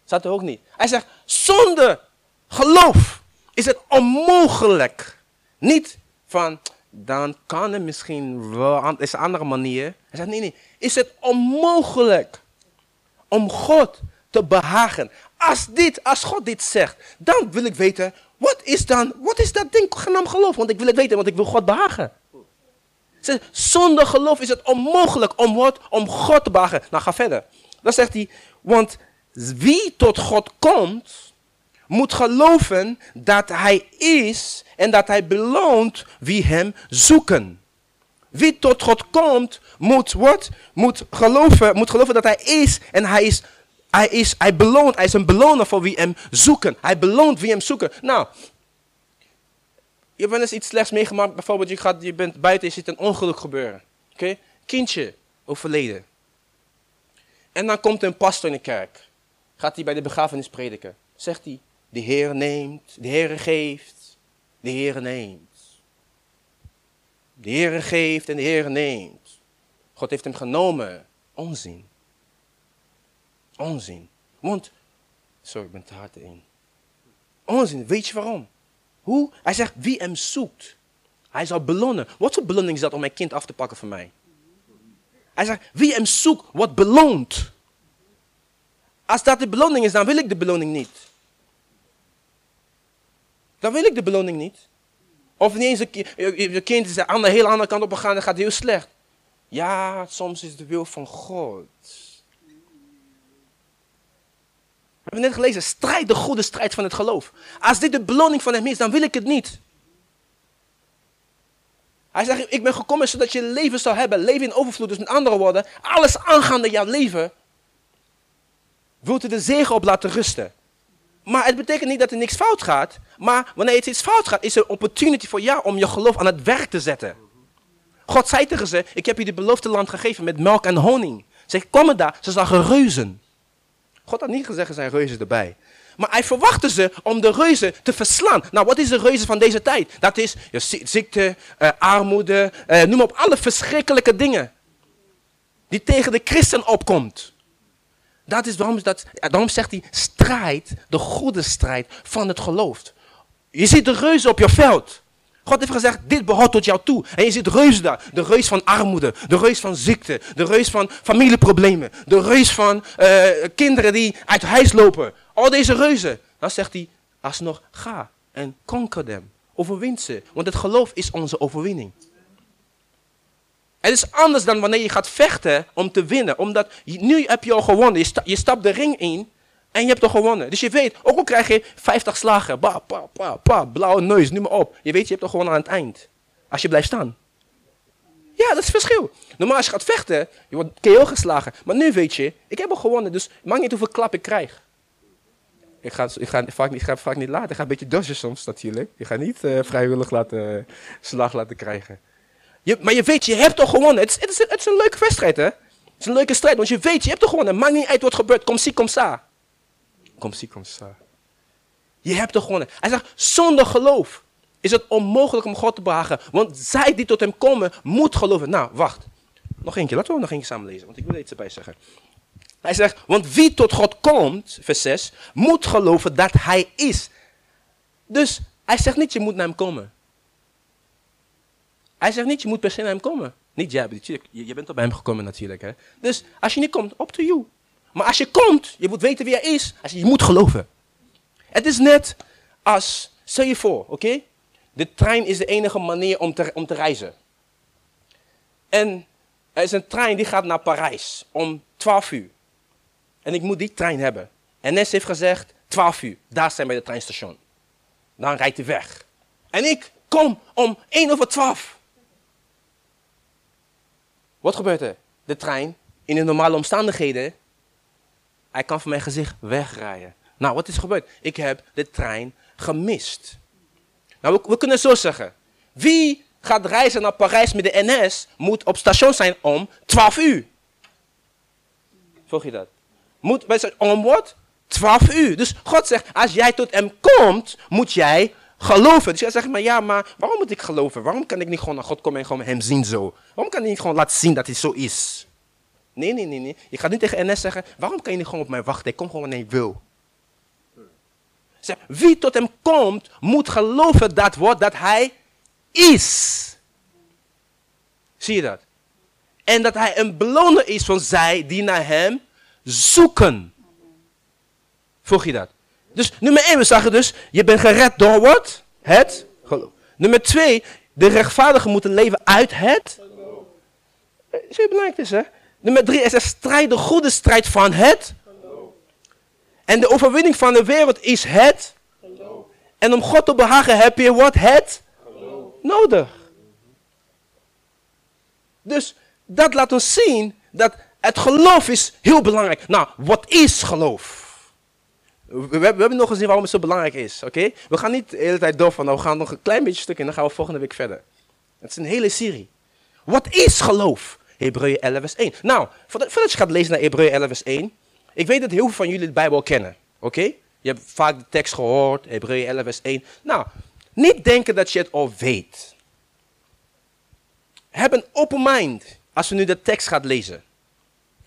Staat er ook niet. Hij zegt, zonder geloof is het onmogelijk. Niet van, dan kan het misschien wel, is een andere manier. Hij zegt, nee, nee. Is het onmogelijk om God te behagen? Als, dit, als God dit zegt, dan wil ik weten, wat is dan, wat is dat ding genaamd geloof? Want ik wil het weten, want ik wil God behagen. Zonder geloof is het onmogelijk om wat? Om God te behagen. Nou, ga verder. Dan zegt hij, want wie tot God komt, moet geloven dat hij is en dat hij beloont wie hem zoeken. Wie tot God komt, moet wat? Moet geloven, moet geloven dat hij is en hij is, hij is, hij beloont, hij is een beloner voor wie hem zoeken. Hij beloont wie hem zoeken. Nou, je wel eens iets slechts meegemaakt. Bijvoorbeeld, je, gaat, je bent buiten, je ziet een ongeluk gebeuren. Oké? Kindje overleden. En dan komt een pastor in de kerk. Gaat hij bij de begrafenis prediken. Zegt hij, de Heer neemt, de Heer geeft, de Heer neemt. De Heer geeft en de Heer neemt. God heeft hem genomen. Onzin. Onzin. Want, sorry, ik ben te hard in. Onzin, weet je waarom? Hoe? Hij zegt, wie hem zoekt, hij zal belonen. Wat voor beloning is dat om mijn kind af te pakken van mij? Hij zegt, wie hem zoekt, wordt beloond. Als dat de beloning is, dan wil ik de beloning niet. Dan wil ik de beloning niet. Of niet eens je kind is aan de hele andere kant op gegaan en gaat heel slecht. Ja, soms is de wil van God. We hebben net gelezen, strijd de goede strijd van het geloof. Als dit de beloning van hem is, dan wil ik het niet. Hij zegt, ik ben gekomen zodat je leven zou hebben, leven in overvloed. Dus met andere woorden, alles aangaande jouw leven, wilt u de zegen op laten rusten. Maar het betekent niet dat er niks fout gaat. Maar wanneer iets fout gaat, is er een opportunity voor jou om je geloof aan het werk te zetten. God zei tegen ze, ik heb je het beloofde land gegeven met melk en honing. Ze kwamen daar, ze zagen reuzen. God had niet gezegd, er zijn reuzen erbij. Maar hij verwachtte ze om de reuzen te verslaan. Nou, wat is de reuzen van deze tijd? Dat is ziekte, eh, armoede, eh, noem op, alle verschrikkelijke dingen. Die tegen de christen opkomt. Dat is waarom, dat, ja, daarom zegt hij, strijd, de goede strijd van het geloof. Je ziet de reuzen op je veld. God heeft gezegd, dit behoort tot jou toe. En je ziet reuzen daar. De reus van armoede, de reus van ziekte, de reus van familieproblemen, de reus van eh, kinderen die uit huis lopen. Al deze reuzen. Dan zegt hij, alsnog ga en conquer them. Overwin ze. Want het geloof is onze overwinning. Het is anders dan wanneer je gaat vechten om te winnen. Omdat nu heb je al gewonnen. Je stapt de ring in en je hebt al gewonnen. Dus je weet, ook al krijg je 50 slagen, ba, pa, pa, pa, blauwe neus, noem maar op. Je weet, je hebt al gewonnen aan het eind. Als je blijft staan. Ja, dat is het verschil. Normaal als je gaat vechten, je wordt KO geslagen. Maar nu weet je, ik heb al gewonnen, dus maakt niet hoeveel klap ik krijg. Ik ga, ik ga, vaak, niet, ik ga vaak niet laten. Ik ga een beetje dodgen soms natuurlijk. Je gaat niet eh, vrijwillig laten, slag laten krijgen. Je, maar je weet, je hebt toch gewonnen. Het is, het, is, het is een leuke wedstrijd, hè? Het is een leuke strijd, want je weet, je hebt toch gewonnen. Maakt niet uit wat gebeurt. Kom zie, kom sa. Kom zie, kom sa. Je hebt toch gewonnen. Hij zegt, zonder geloof is het onmogelijk om God te behagen. Want zij die tot hem komen, moet geloven. Nou, wacht. Nog keer. Laten we nog keer samen lezen, want ik wil er iets erbij zeggen. Hij zegt, want wie tot God komt, vers 6, moet geloven dat hij is. Dus hij zegt niet, je moet naar hem komen. Hij zegt niet, je moet per se naar hem komen. Niet jij, je, je bent al bij hem gekomen natuurlijk. Hè? Dus als je niet komt, up to you. Maar als je komt, je moet weten wie hij is. Hij zegt, je moet geloven. Het is net als, stel je voor, oké? De trein is de enige manier om te, om te reizen. En er is een trein die gaat naar Parijs om 12 uur. En ik moet die trein hebben. NS heeft gezegd, 12 uur, daar zijn bij het treinstation. Dan rijdt hij weg. En ik kom om 1 over 12. Wat gebeurt er? De trein, in de normale omstandigheden, hij kan van mijn gezicht wegrijden. Nou, wat is gebeurd? Ik heb de trein gemist. Nou, we, kunnen zo zeggen. Wie gaat reizen naar Parijs met de NS, moet op station zijn om 12 uur. Volg je dat? Moet bij om wat? 12 uur. Dus God zegt, als jij tot hem komt, moet jij geloven. Dus jij zegt, maar ja, maar waarom moet ik geloven? Waarom kan ik niet gewoon naar God komen en gewoon hem zien zo? Waarom kan hij niet gewoon laten zien dat hij zo is? Nee, nee, nee, nee. Je gaat niet tegen NS zeggen, waarom kan je niet gewoon op mij wachten? Ik kom gewoon wanneer ik wil. Zeg, wie tot hem komt, moet geloven dat woord dat hij is. Zie je dat? En dat hij een beloner is van zij die naar hem zoeken. Volg je dat? Dus nummer 1, we zagen dus, je bent gered door wat? Het geloof. Nummer 2, de rechtvaardigen moeten leven uit het. Eh, Is heel belangrijk is, hè? Nummer 3 is een strijd, de goede strijd van het. En de overwinning van de wereld is het. En om God te behagen heb je wat? Het nodig. Dus dat laat ons zien dat het geloof is heel belangrijk. Nou, wat is geloof? We, we, hebben- we hebben nog gezien waarom het zo belangrijk is, oké? We gaan niet de hele tijd door van, nou, we gaan nog een klein beetje stuk en dan gaan we volgende week verder. Het is een hele serie. Wat is geloof? Hebreeën 11 vers 1. Nou, voordat, je gaat lezen naar Hebreeën 11 vers 1. Ik weet dat heel veel van jullie de Bijbel kennen, oké? Je hebt vaak de tekst gehoord, Hebreeën 11 vers 1. Nou, niet denken dat je het al weet. Heb een open mind als we nu de tekst gaan lezen.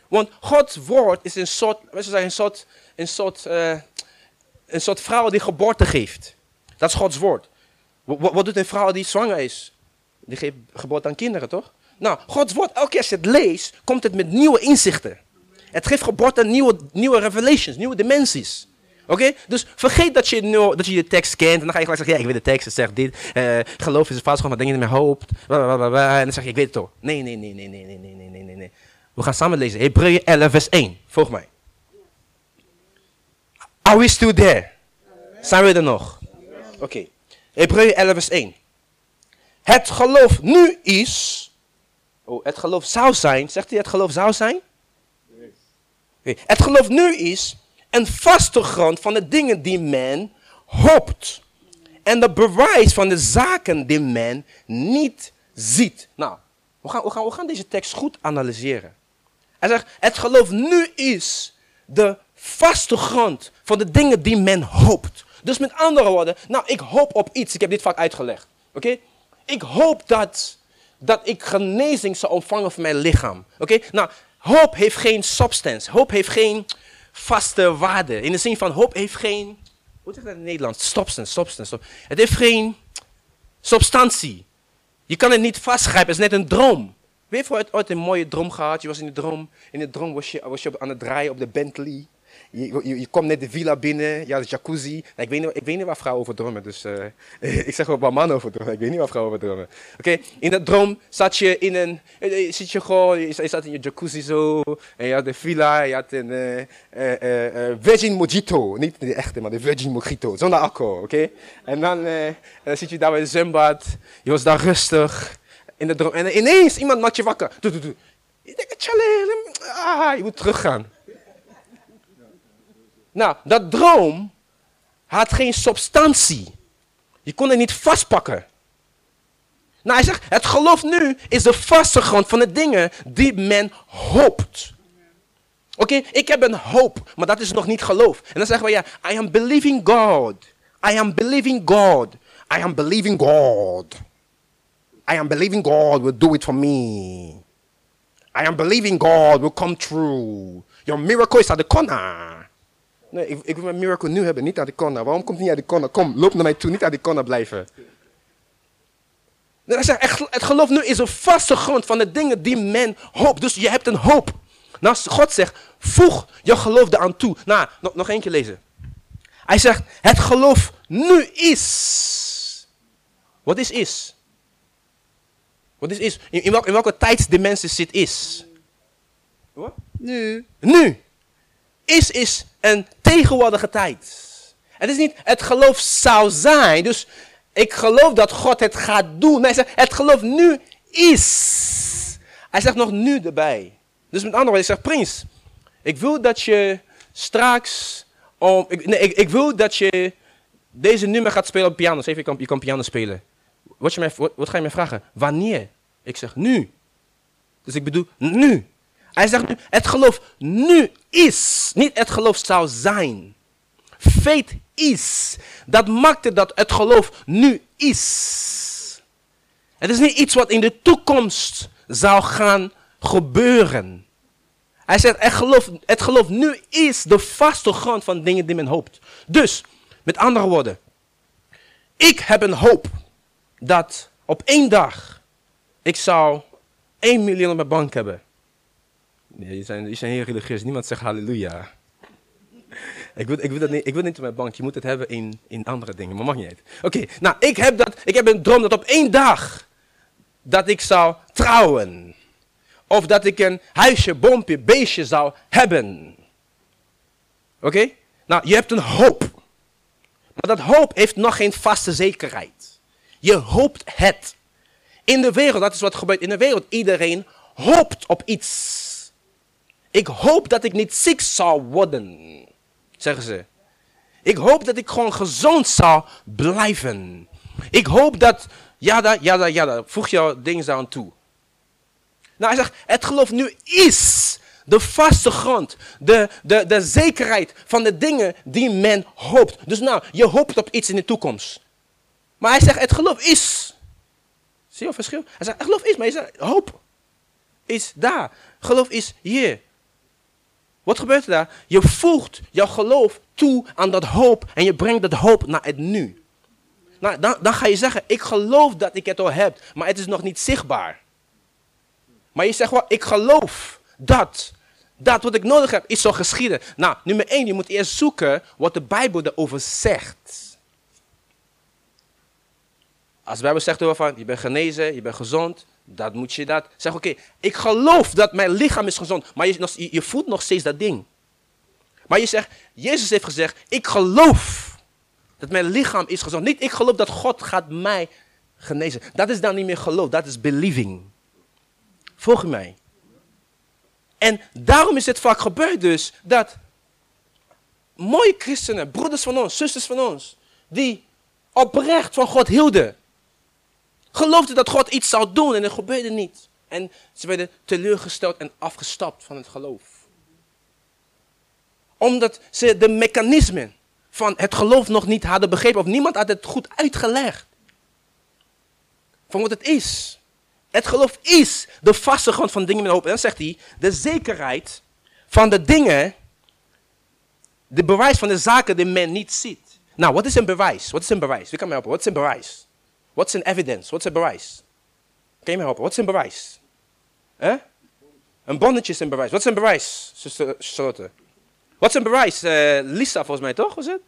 Want Gods woord is een soort, zeggen, een soort, een soort, eh, een soort vrouw die geboorte geeft. Dat is Gods woord. Wa- wa- Wat doet een vrouw die zwanger is? Die geeft geboorte aan kinderen, toch? Nou, Gods woord, elke keer als je het leest, komt het met nieuwe inzichten. Het geeft geboorte aan nieuwe, nieuwe revelations, nieuwe dimensies. Oké? Dus vergeet dat je, dat je de tekst kent. En dan ga je gelijk zeggen, ja, ik weet de tekst. Het zegt dit. eh, geloof is een vast, maar denk je niet meer hoopt. Blablabla. En dan zeg je, ik weet het toch. Nee, nee, nee, nee, nee, nee, nee, nee, nee, nee. We gaan samen lezen. Hebreeën 11, vers 1. Volg mij. Are we still there? Zijn we er nog? Oké. Hebreeën 11, vers 1. Het geloof nu is... Oh, het geloof zou zijn. Zegt hij het geloof zou zijn? Het geloof nu is een vaste grond van de dingen die men hoopt. En de bewijs van de zaken die men niet ziet. Nou, We gaan, we, gaan, we gaan deze tekst goed analyseren. Hij zegt, het geloof nu is de vaste grond van de dingen die men hoopt. Dus met andere woorden, nou, ik hoop op iets. Ik heb dit vaak uitgelegd. Oké? Ik hoop dat, dat ik genezing zal ontvangen van mijn lichaam. Oké? Nou, hoop heeft geen substance. Hoop heeft geen vaste waarde. In de zin van, hoop heeft geen, hoe zeg je dat in het Nederlands? Substance, substance. sub- Het heeft geen substantie. Je kan het niet vastgrijpen, het is net een droom. Weet je ooit, ooit een mooie droom gehad? Je was in de droom, in de droom was je, was je aan het draaien op de Bentley. Je, je, komt net de villa binnen, ja, de jacuzzi. Nou, ik, weet niet, ik weet niet waar vrouwen over dromen, dus eh, ik zeg ook waar mannen over dromen. Ik weet niet waar vrouwen over dromen. Oké, in dat droom zat je in een, eh, eh, zit je gewoon, je, zat in je jacuzzi zo, en je had de villa, je had een Virgin Mojito. Niet de echte, maar de Virgin Mojito, zonder alcohol, oké? En dan, zit je daar bij de zwembad, je was daar rustig, in de droom, en ineens iemand maakt je wakker. Doe, doe, doe. Je denkt, ah, je moet teruggaan. Nou, dat droom had geen substantie. Je kon het niet vastpakken. Nou, hij zegt, het geloof nu is de vaste grond van de dingen die men hoopt. Oké, ik heb een hoop, maar dat is nog niet geloof. En dan zeggen we, ja, I am believing God. I am believing God. I am believing God. I am believing God will do it for me. I am believing God will come true. Your miracle is at the corner. Nee, ik, ik wil mijn miracle nu hebben, niet aan de corner. Waarom komt het niet uit de corner? Kom, loop naar mij toe, niet aan de corner blijven. Nee, zegt, echt, het geloof nu is een vaste grond van de dingen die men hoopt. Dus je hebt een hoop. Nou, God zegt, voeg je geloof eraan toe. Nou, nog, nog keer lezen. Hij zegt, het geloof nu is. Wat is is? Wat is is? In, in, welke, in welke tijdsdimensie zit is? Wat? Nu. Nu. Is is een tegenwoordige tijd. Het is niet het geloof zou zijn. Dus ik geloof dat God het gaat doen. Nee, het geloof nu is. Hij zegt nog nu erbij. Dus met andere woorden, ik zeg Prins. Ik wil dat je straks. Om, ik, nee, ik, wil dat je deze nummer gaat spelen op piano. Zeg, je kan, je kan piano spelen. Wat, je mij, wat ga je mij vragen? Wanneer? Ik zeg nu. Dus ik bedoel nu. Hij zegt nu, het geloof nu is. Niet het geloof zou zijn. Faith is. Dat maakt het dat het geloof nu is. Het is niet iets wat in de toekomst zou gaan gebeuren. Hij zegt, het geloof, het geloof nu is de vaste grond van dingen die men hoopt. Dus, met andere woorden, ik heb een hoop dat op één dag ik zou 1 miljoen op mijn bank hebben. Nee, die zijn, heel religieus. Niemand zegt halleluja. Ik wil, ik, wil dat niet, ik wil niet op mijn bank. Je moet het hebben in, in andere dingen. Maar mag niet. Oké, nou, ik heb, dat, ik heb een droom dat op één dag dat ik zou trouwen. Of dat ik een huisje, boompje, beestje zou hebben. Oké? Nou, je hebt een hoop. Maar dat hoop heeft nog geen vaste zekerheid. Je hoopt het. In de wereld, dat is wat gebeurt in de wereld. Iedereen hoopt op iets. Ik hoop dat ik niet ziek zal worden, zeggen ze. Ik hoop dat ik gewoon gezond zal blijven. Ik hoop dat, ja, da, ja, da, ja, voeg jouw dingen aan toe. Nou, hij zegt, het geloof nu is de vaste grond, de, de, de zekerheid van de dingen die men hoopt. Dus nou, je hoopt op iets in de toekomst. Maar hij zegt, het geloof is. Zie je het verschil? Hij zegt, het geloof is, maar hij zegt, hoop is daar. Geloof is hier. Wat gebeurt er daar? Je voegt jouw geloof toe aan dat hoop en je brengt dat hoop naar het nu. Nou, dan, dan ga je zeggen, ik geloof dat ik het al heb, maar het is nog niet zichtbaar. Maar je zegt wel, ik geloof dat, dat wat ik nodig heb, is zo geschieden. Nou, nummer één, je moet eerst zoeken wat de Bijbel erover zegt. Als de Bijbel zegt over van, je bent genezen, je bent gezond, dat moet je dat. Zeg, oké, ik geloof dat mijn lichaam is gezond, maar je, je, je voelt nog steeds dat ding. Maar je zegt, Jezus heeft gezegd, ik geloof dat mijn lichaam is gezond. Niet, ik geloof dat God gaat mij genezen. Dat is dan niet meer geloof, dat is believing. Volg mij? En daarom is het vaak gebeurd dus, dat mooie christenen, broeders van ons, zusters van ons, die oprecht van God hielden, geloofden dat God iets zou doen en het gebeurde niet. En ze werden teleurgesteld en afgestapt van het geloof. Omdat ze de mechanismen van het geloof nog niet hadden begrepen. Of niemand had het goed uitgelegd. Van wat het is. Het geloof is de vaste grond van dingen met hoop. En dan zegt hij, de zekerheid van de dingen, de bewijs van de zaken die men niet ziet. Nou, wat is een bewijs? Wat is een bewijs? Wie kan mij helpen? Wat is een bewijs? Wat is een evidence? Wat is een bewijs? Kan je mij helpen? Wat is een bewijs? Een bonnetje is een bewijs. Wat is een bewijs, zuster Charlotte? Wat is een bewijs? Lisa, volgens mij, toch? Was het?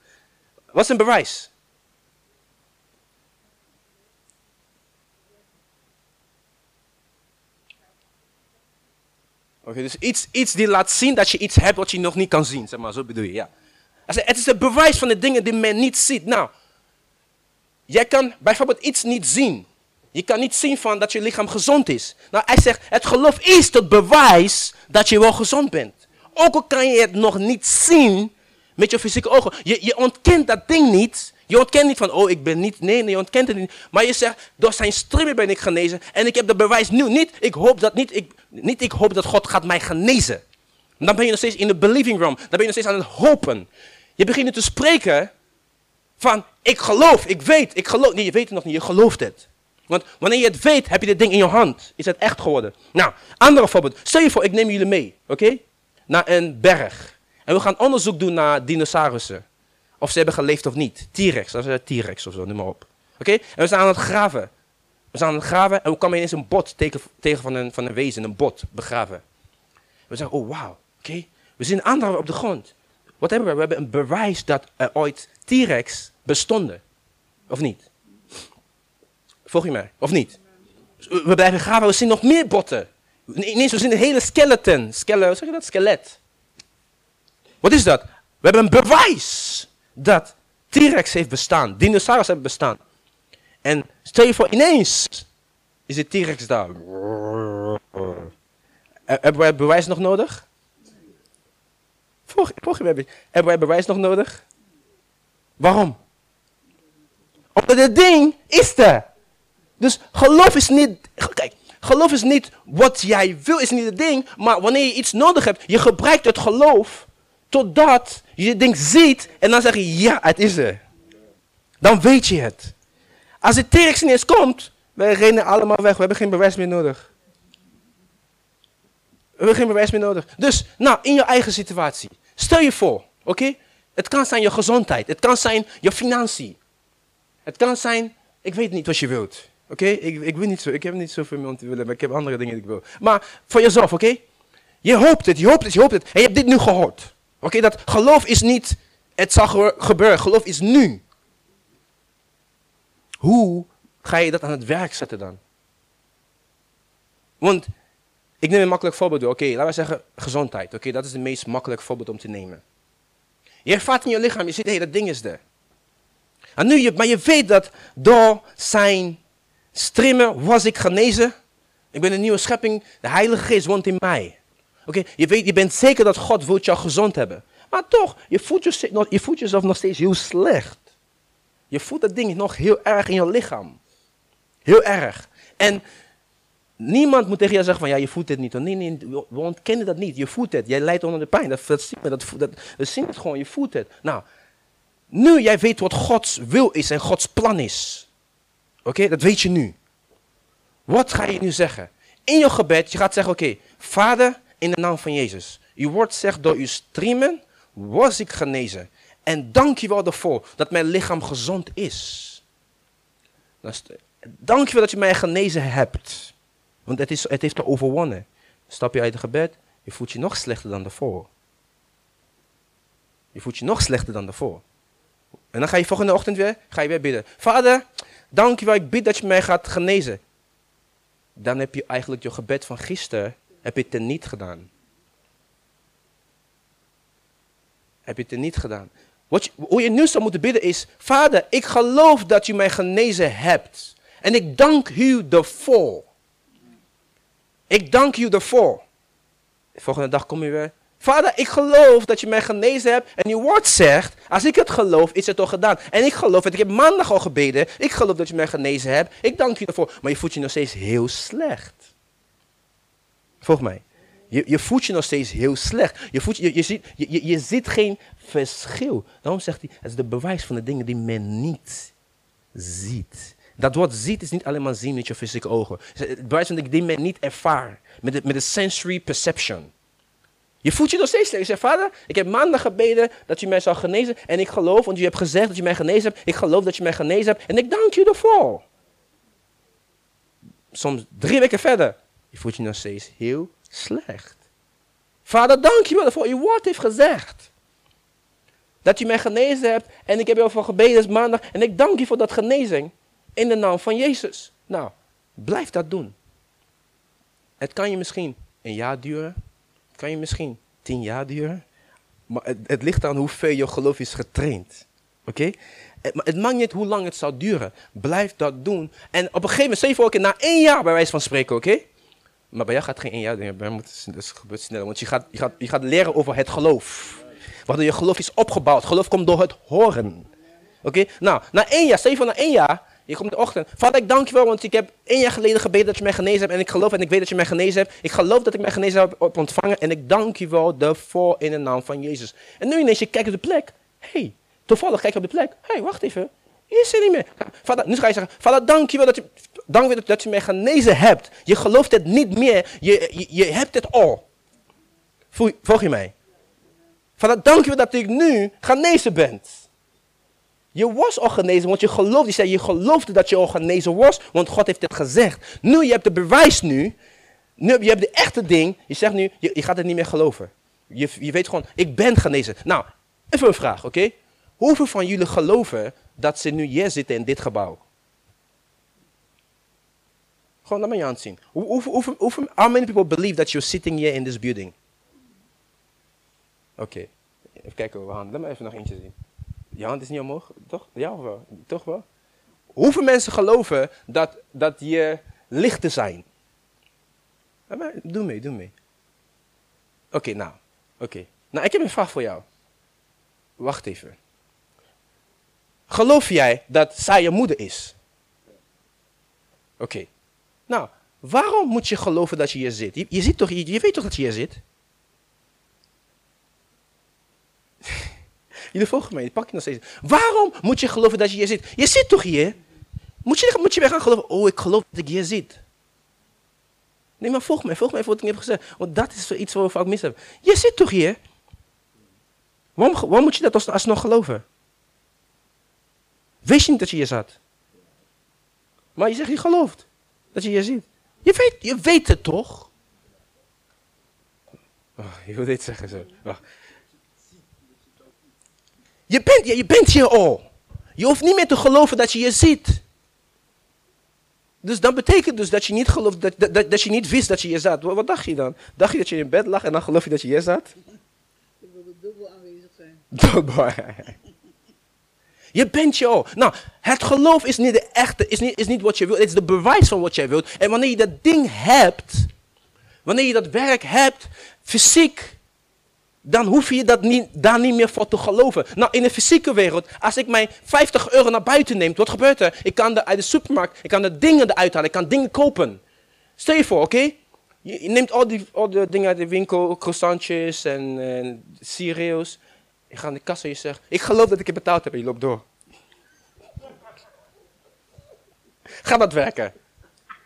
Wat is een bewijs? Oké, dus iets, iets die laat zien dat je iets hebt wat je nog niet kan zien, zeg maar, zo bedoel je, ja. Het is het bewijs van de dingen die men niet ziet. Nou, jij kan bijvoorbeeld iets niet zien. Je kan niet zien van dat je lichaam gezond is. Nou, hij zegt, het geloof is het bewijs dat je wel gezond bent. Ook al kan je het nog niet zien met je fysieke ogen. Je, je ontkent dat ding niet. Je ontkent niet van, oh, ik ben niet. Nee, nee, je ontkent het niet. Maar je zegt, door zijn striemen ben ik genezen. En ik heb de bewijs nu. Niet, ik hoop dat, niet, ik, niet, ik hoop dat God gaat mij genezen. Dan ben je nog steeds in de believing room. Dan ben je nog steeds aan het hopen. Je begint nu te spreken van, ik geloof, ik weet, ik geloof. Nee, je weet het nog niet, je gelooft het. Want wanneer je het weet, heb je dit ding in je hand. Is het echt geworden. Nou, andere voorbeeld. Stel je voor, ik neem jullie mee, oké? Naar een berg. En we gaan onderzoek doen naar dinosaurussen. Of ze hebben geleefd of niet. T-Rex, dat is een T-Rex of zo, noem maar op. Oké? En we zijn aan het graven. We zijn aan het graven en we komen ineens een bot tegen, tegen van, een, van een wezen, een bot, begraven. We zeggen, oh wauw, oké. We zien anderen op de grond. Wat hebben we? We hebben een bewijs dat er ooit T-Rex bestonden. Of niet? Volg je mij? Of niet? We blijven graven, we zien nog meer botten. Ineens, we zien een hele skeleton. Skele, zeg je dat? Skelet. Wat is dat? We hebben een bewijs dat T-Rex heeft bestaan. Dinosaurus hebben bestaan. En stel je voor, ineens is de T-Rex daar. Hebben wij bewijs nog nodig? Volg je? Hebben wij bewijs nog nodig? Waarom? Omdat het ding is er. Dus geloof is niet. Kijk, geloof is niet wat jij wil, is niet het ding. Maar wanneer je iets nodig hebt, je gebruikt het geloof totdat je het ding ziet en dan zeg je ja, het is er. Dan weet je het. Als het T-Rex niet eens komt, wij rennen allemaal weg. We hebben geen bewijs meer nodig. We hebben geen bewijs meer nodig. Dus, nou, in je eigen situatie. Stel je voor, oké? Het kan zijn je gezondheid. Het kan zijn je financiën. Het kan zijn, ik weet niet wat je wilt. Oké, ik, ik, wil niet zo, ik heb niet zoveel meer om te willen, maar ik heb andere dingen die ik wil. Maar voor jezelf, oké? Je hoopt het, je hoopt het, je hoopt het. En je hebt dit nu gehoord. Oké, dat geloof is niet, het zal gebeuren. Geloof is nu. Hoe ga je dat aan het werk zetten dan? Want, ik neem een makkelijk voorbeeld. Oké, laten we zeggen gezondheid. Oké, dat is het meest makkelijk voorbeeld om te nemen. Je ervaart in je lichaam, je ziet, hé, hey, dat ding is er. En nu, je, maar je weet dat door zijn Strimmen was ik genezen. Ik ben een nieuwe schepping. De Heilige Geest woont in mij. Oké, je, weet, je bent zeker dat God wil jou gezond hebben. Maar toch, je voelt, je, je voelt jezelf nog steeds heel slecht. Je voelt dat ding nog heel erg in je lichaam. Heel erg. En niemand moet tegen jou zeggen van ja, je voelt het niet. Nee, nee, we ontkennen dat niet. Je voelt het. Jij lijdt onder de pijn. Dat, dat, dat, dat, dat, dat zien het gewoon. Je voelt het. Nou, nu jij weet wat Gods wil is en Gods plan is. Oké, dat weet je nu. Wat ga je nu zeggen? In je gebed, je gaat zeggen, oké, Vader, in de naam van Jezus. Uw woord zegt, door uw streamen was ik genezen. En dank je wel ervoor dat mijn lichaam gezond is. Dank je wel dat je mij genezen hebt. Want het, is, het heeft er overwonnen. Stap je uit het gebed, je voelt je nog slechter dan daarvoor. Je voelt je nog slechter dan daarvoor. En dan ga je volgende ochtend weer, ga je weer bidden. Vader, Dank je wel, ik bid dat je mij gaat genezen. Dan heb je eigenlijk je gebed van gisteren, heb je het niet gedaan. Heb je het niet gedaan. Wat je, hoe je nu zou moeten bidden is, Vader, ik geloof dat u mij genezen hebt. En ik dank u ervoor. Ik dank u ervoor. De volgende dag kom je weer. Vader, ik geloof dat je mij genezen hebt. En je woord zegt, als ik het geloof, is het toch gedaan. En ik geloof het. Ik heb maandag al gebeden. Ik geloof dat je mij genezen hebt. Ik dank je ervoor. Maar je voelt je nog steeds heel slecht. Volg mij. Je, je voelt je nog steeds heel slecht. Je, voelt, je, ziet, je, je ziet geen verschil. Daarom zegt hij, het is de bewijs van de dingen die men niet ziet. Dat woord ziet is niet alleen maar zien met je fysieke ogen. Het bewijs de dingen die men niet ervaart. Met de, met de sensory perception. Je voelt je nog steeds slecht. Je zegt, vader, ik heb maandag gebeden dat u mij zou genezen. En ik geloof, want u hebt gezegd dat u mij genezen hebt. Ik geloof dat u mij genezen hebt. En ik dank u ervoor. Soms drie weken verder. Je voelt je nog steeds heel slecht. Vader, dank je wel voor uw woord heeft gezegd. Dat u mij genezen hebt en ik heb u voor gebeden is maandag en ik dank u voor dat genezing in de naam van Jezus. Nou, blijf dat doen. Het kan je misschien een jaar duren, kan je misschien tien jaar duren, maar het, het ligt aan hoeveel je geloof is getraind. Oké? Het, het maakt niet hoe lang het zal duren. Blijf dat doen. En op een gegeven moment, je voor na één jaar bij wijze van spreken, oké? Maar bij jou gaat geen één jaar duren. Bij moet dus gebeurt sneller. Want je gaat, je, gaat, je gaat leren over het geloof. Waardoor je geloof is opgebouwd. Geloof komt door het horen. Oké? Nou, na één jaar, voor na één jaar. Je komt de ochtend. Vader, ik dank je wel, want ik heb één jaar geleden gebeden dat je mij genezen hebt. En ik geloof en ik weet dat je mij genezen hebt. Ik geloof dat ik mij genezen heb ontvangen. En ik dank je wel daarvoor in de naam van Jezus. En nu ineens, je kijkt op de plek. Hey, toevallig kijk je op de plek. Hey, wacht even. Hier er niet meer. Vader, nu ga je zeggen, vader, dank je wel dat je, dank dat, je mij genezen hebt. Je gelooft het niet meer. Je, je, hebt het al. Volg je mij? Vader, dank je wel dat ik nu genezen ben. Je was al genezen, want je geloofde. Je zei, je geloofde dat je al genezen was, want God heeft het gezegd. Nu, je hebt de bewijs nu. nu je hebt de echte ding. Je zegt nu, je, gaat het niet meer geloven. Je, je weet gewoon, ik ben genezen. Nou, even een vraag, oké? Hoeveel van jullie geloven dat ze nu hier zitten in dit gebouw? Gewoon, laat me je hand zien. Hoe, hoeveel, how many people believe that you're sitting here in this building? Oké, even kijken over hand. Laat me even nog eentje zien. Je hand is niet omhoog, toch? Ja? Toch wel? Hoeveel mensen geloven dat, dat je lichten zijn? Ja, maar Doe mee, doe mee. Oké, nou. Oké. Nou, ik heb een vraag voor jou. Wacht even. Geloof jij dat zij je moeder is? Oké. Nou, waarom moet je geloven dat je hier zit? Je, je, ziet toch, je, je weet toch dat je hier zit? Jullie volgen mij, pak je nog steeds. Waarom moet je geloven dat je hier zit? Je zit toch hier? Moet je, moet je weer gaan geloven, oh ik geloof dat ik hier zit. Nee, maar volg mij, volg mij voor wat ik heb gezegd. Want dat is iets wat we vaak mis hebben. Je zit toch hier? Waarom, waarom moet je dat als, alsnog geloven? Wist je niet dat je hier zat? Maar je zegt je gelooft dat je hier zit. Je weet, je weet het toch? Oh, je wil dit zeggen zo. Wacht. Je bent, je bent hier al. Je hoeft niet meer te geloven dat je je ziet. Dus dat betekent dus dat je niet gelooft, dat, dat, dat je niet wist dat je hier zat. Wat, wat, dacht je dan? Dacht je dat je in bed lag en dan geloof je dat je hier zat? Je wilde dubbel aanwezig zijn. Dubbel. Je bent je al. Nou, het geloof is niet de echte, is niet, is niet wat je wilt. Het is de bewijs van wat jij wilt. En wanneer je dat ding hebt, wanneer je dat werk hebt, fysiek, dan hoef je dat niet, daar niet meer voor te geloven. Nou, in de fysieke wereld, als ik mijn 50 euro naar buiten neem, wat gebeurt er? Ik kan de, uit de supermarkt, ik kan de dingen eruit halen, ik kan dingen kopen. Stel je voor, oké? Je, je, neemt al die, al die dingen uit de winkel, croissantjes en, en cereals. Je gaat aan de kassa en je zegt, ik geloof dat ik het betaald heb en je loopt door. Gaat dat werken?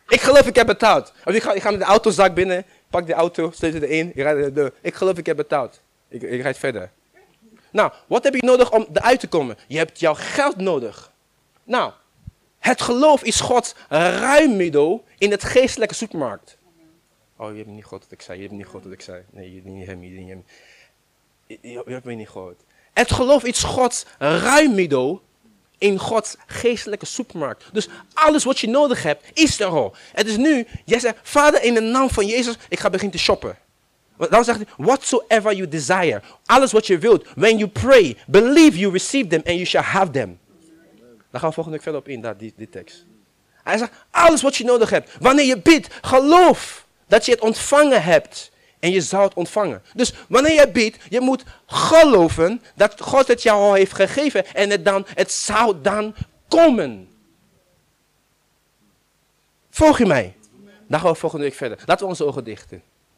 Ik geloof ik heb betaald. Of ik ga, ik ga in de autozak binnen, pak de auto, het erin, ik rijd naar de. Ik geloof ik heb betaald. Ik, ik rijd verder. Nou, wat heb je nodig om eruit te komen? Je hebt jouw geld nodig. Nou, het geloof is Gods ruimmiddel in het geestelijke supermarkt. Oh, je hebt niet gehoord wat ik zei. Je hebt niet gehoord wat ik zei. Nee, je hebt niet hem, je hebt hem. Je, je, je hebt me niet gehoord. Het geloof is Gods ruimmiddel in Gods geestelijke supermarkt. Dus alles wat je nodig hebt, is er al. Het is nu, jij zegt, vader in de naam van Jezus, ik ga beginnen te shoppen. Dan zegt hij, whatsoever you desire. Alles wat je wilt. When you pray, believe you receive them and you shall have them. Daar gaan we volgende week verder op in, daar, die, die tekst. Hij zegt, alles wat je nodig hebt. Wanneer je bidt, geloof dat je het ontvangen hebt. En je zou het ontvangen. Dus wanneer je bidt, je moet geloven dat God het jou al heeft gegeven. En het, dan, het zou dan komen. Volg je mij? Daar gaan we volgende week verder. Laten we onze ogen dichten.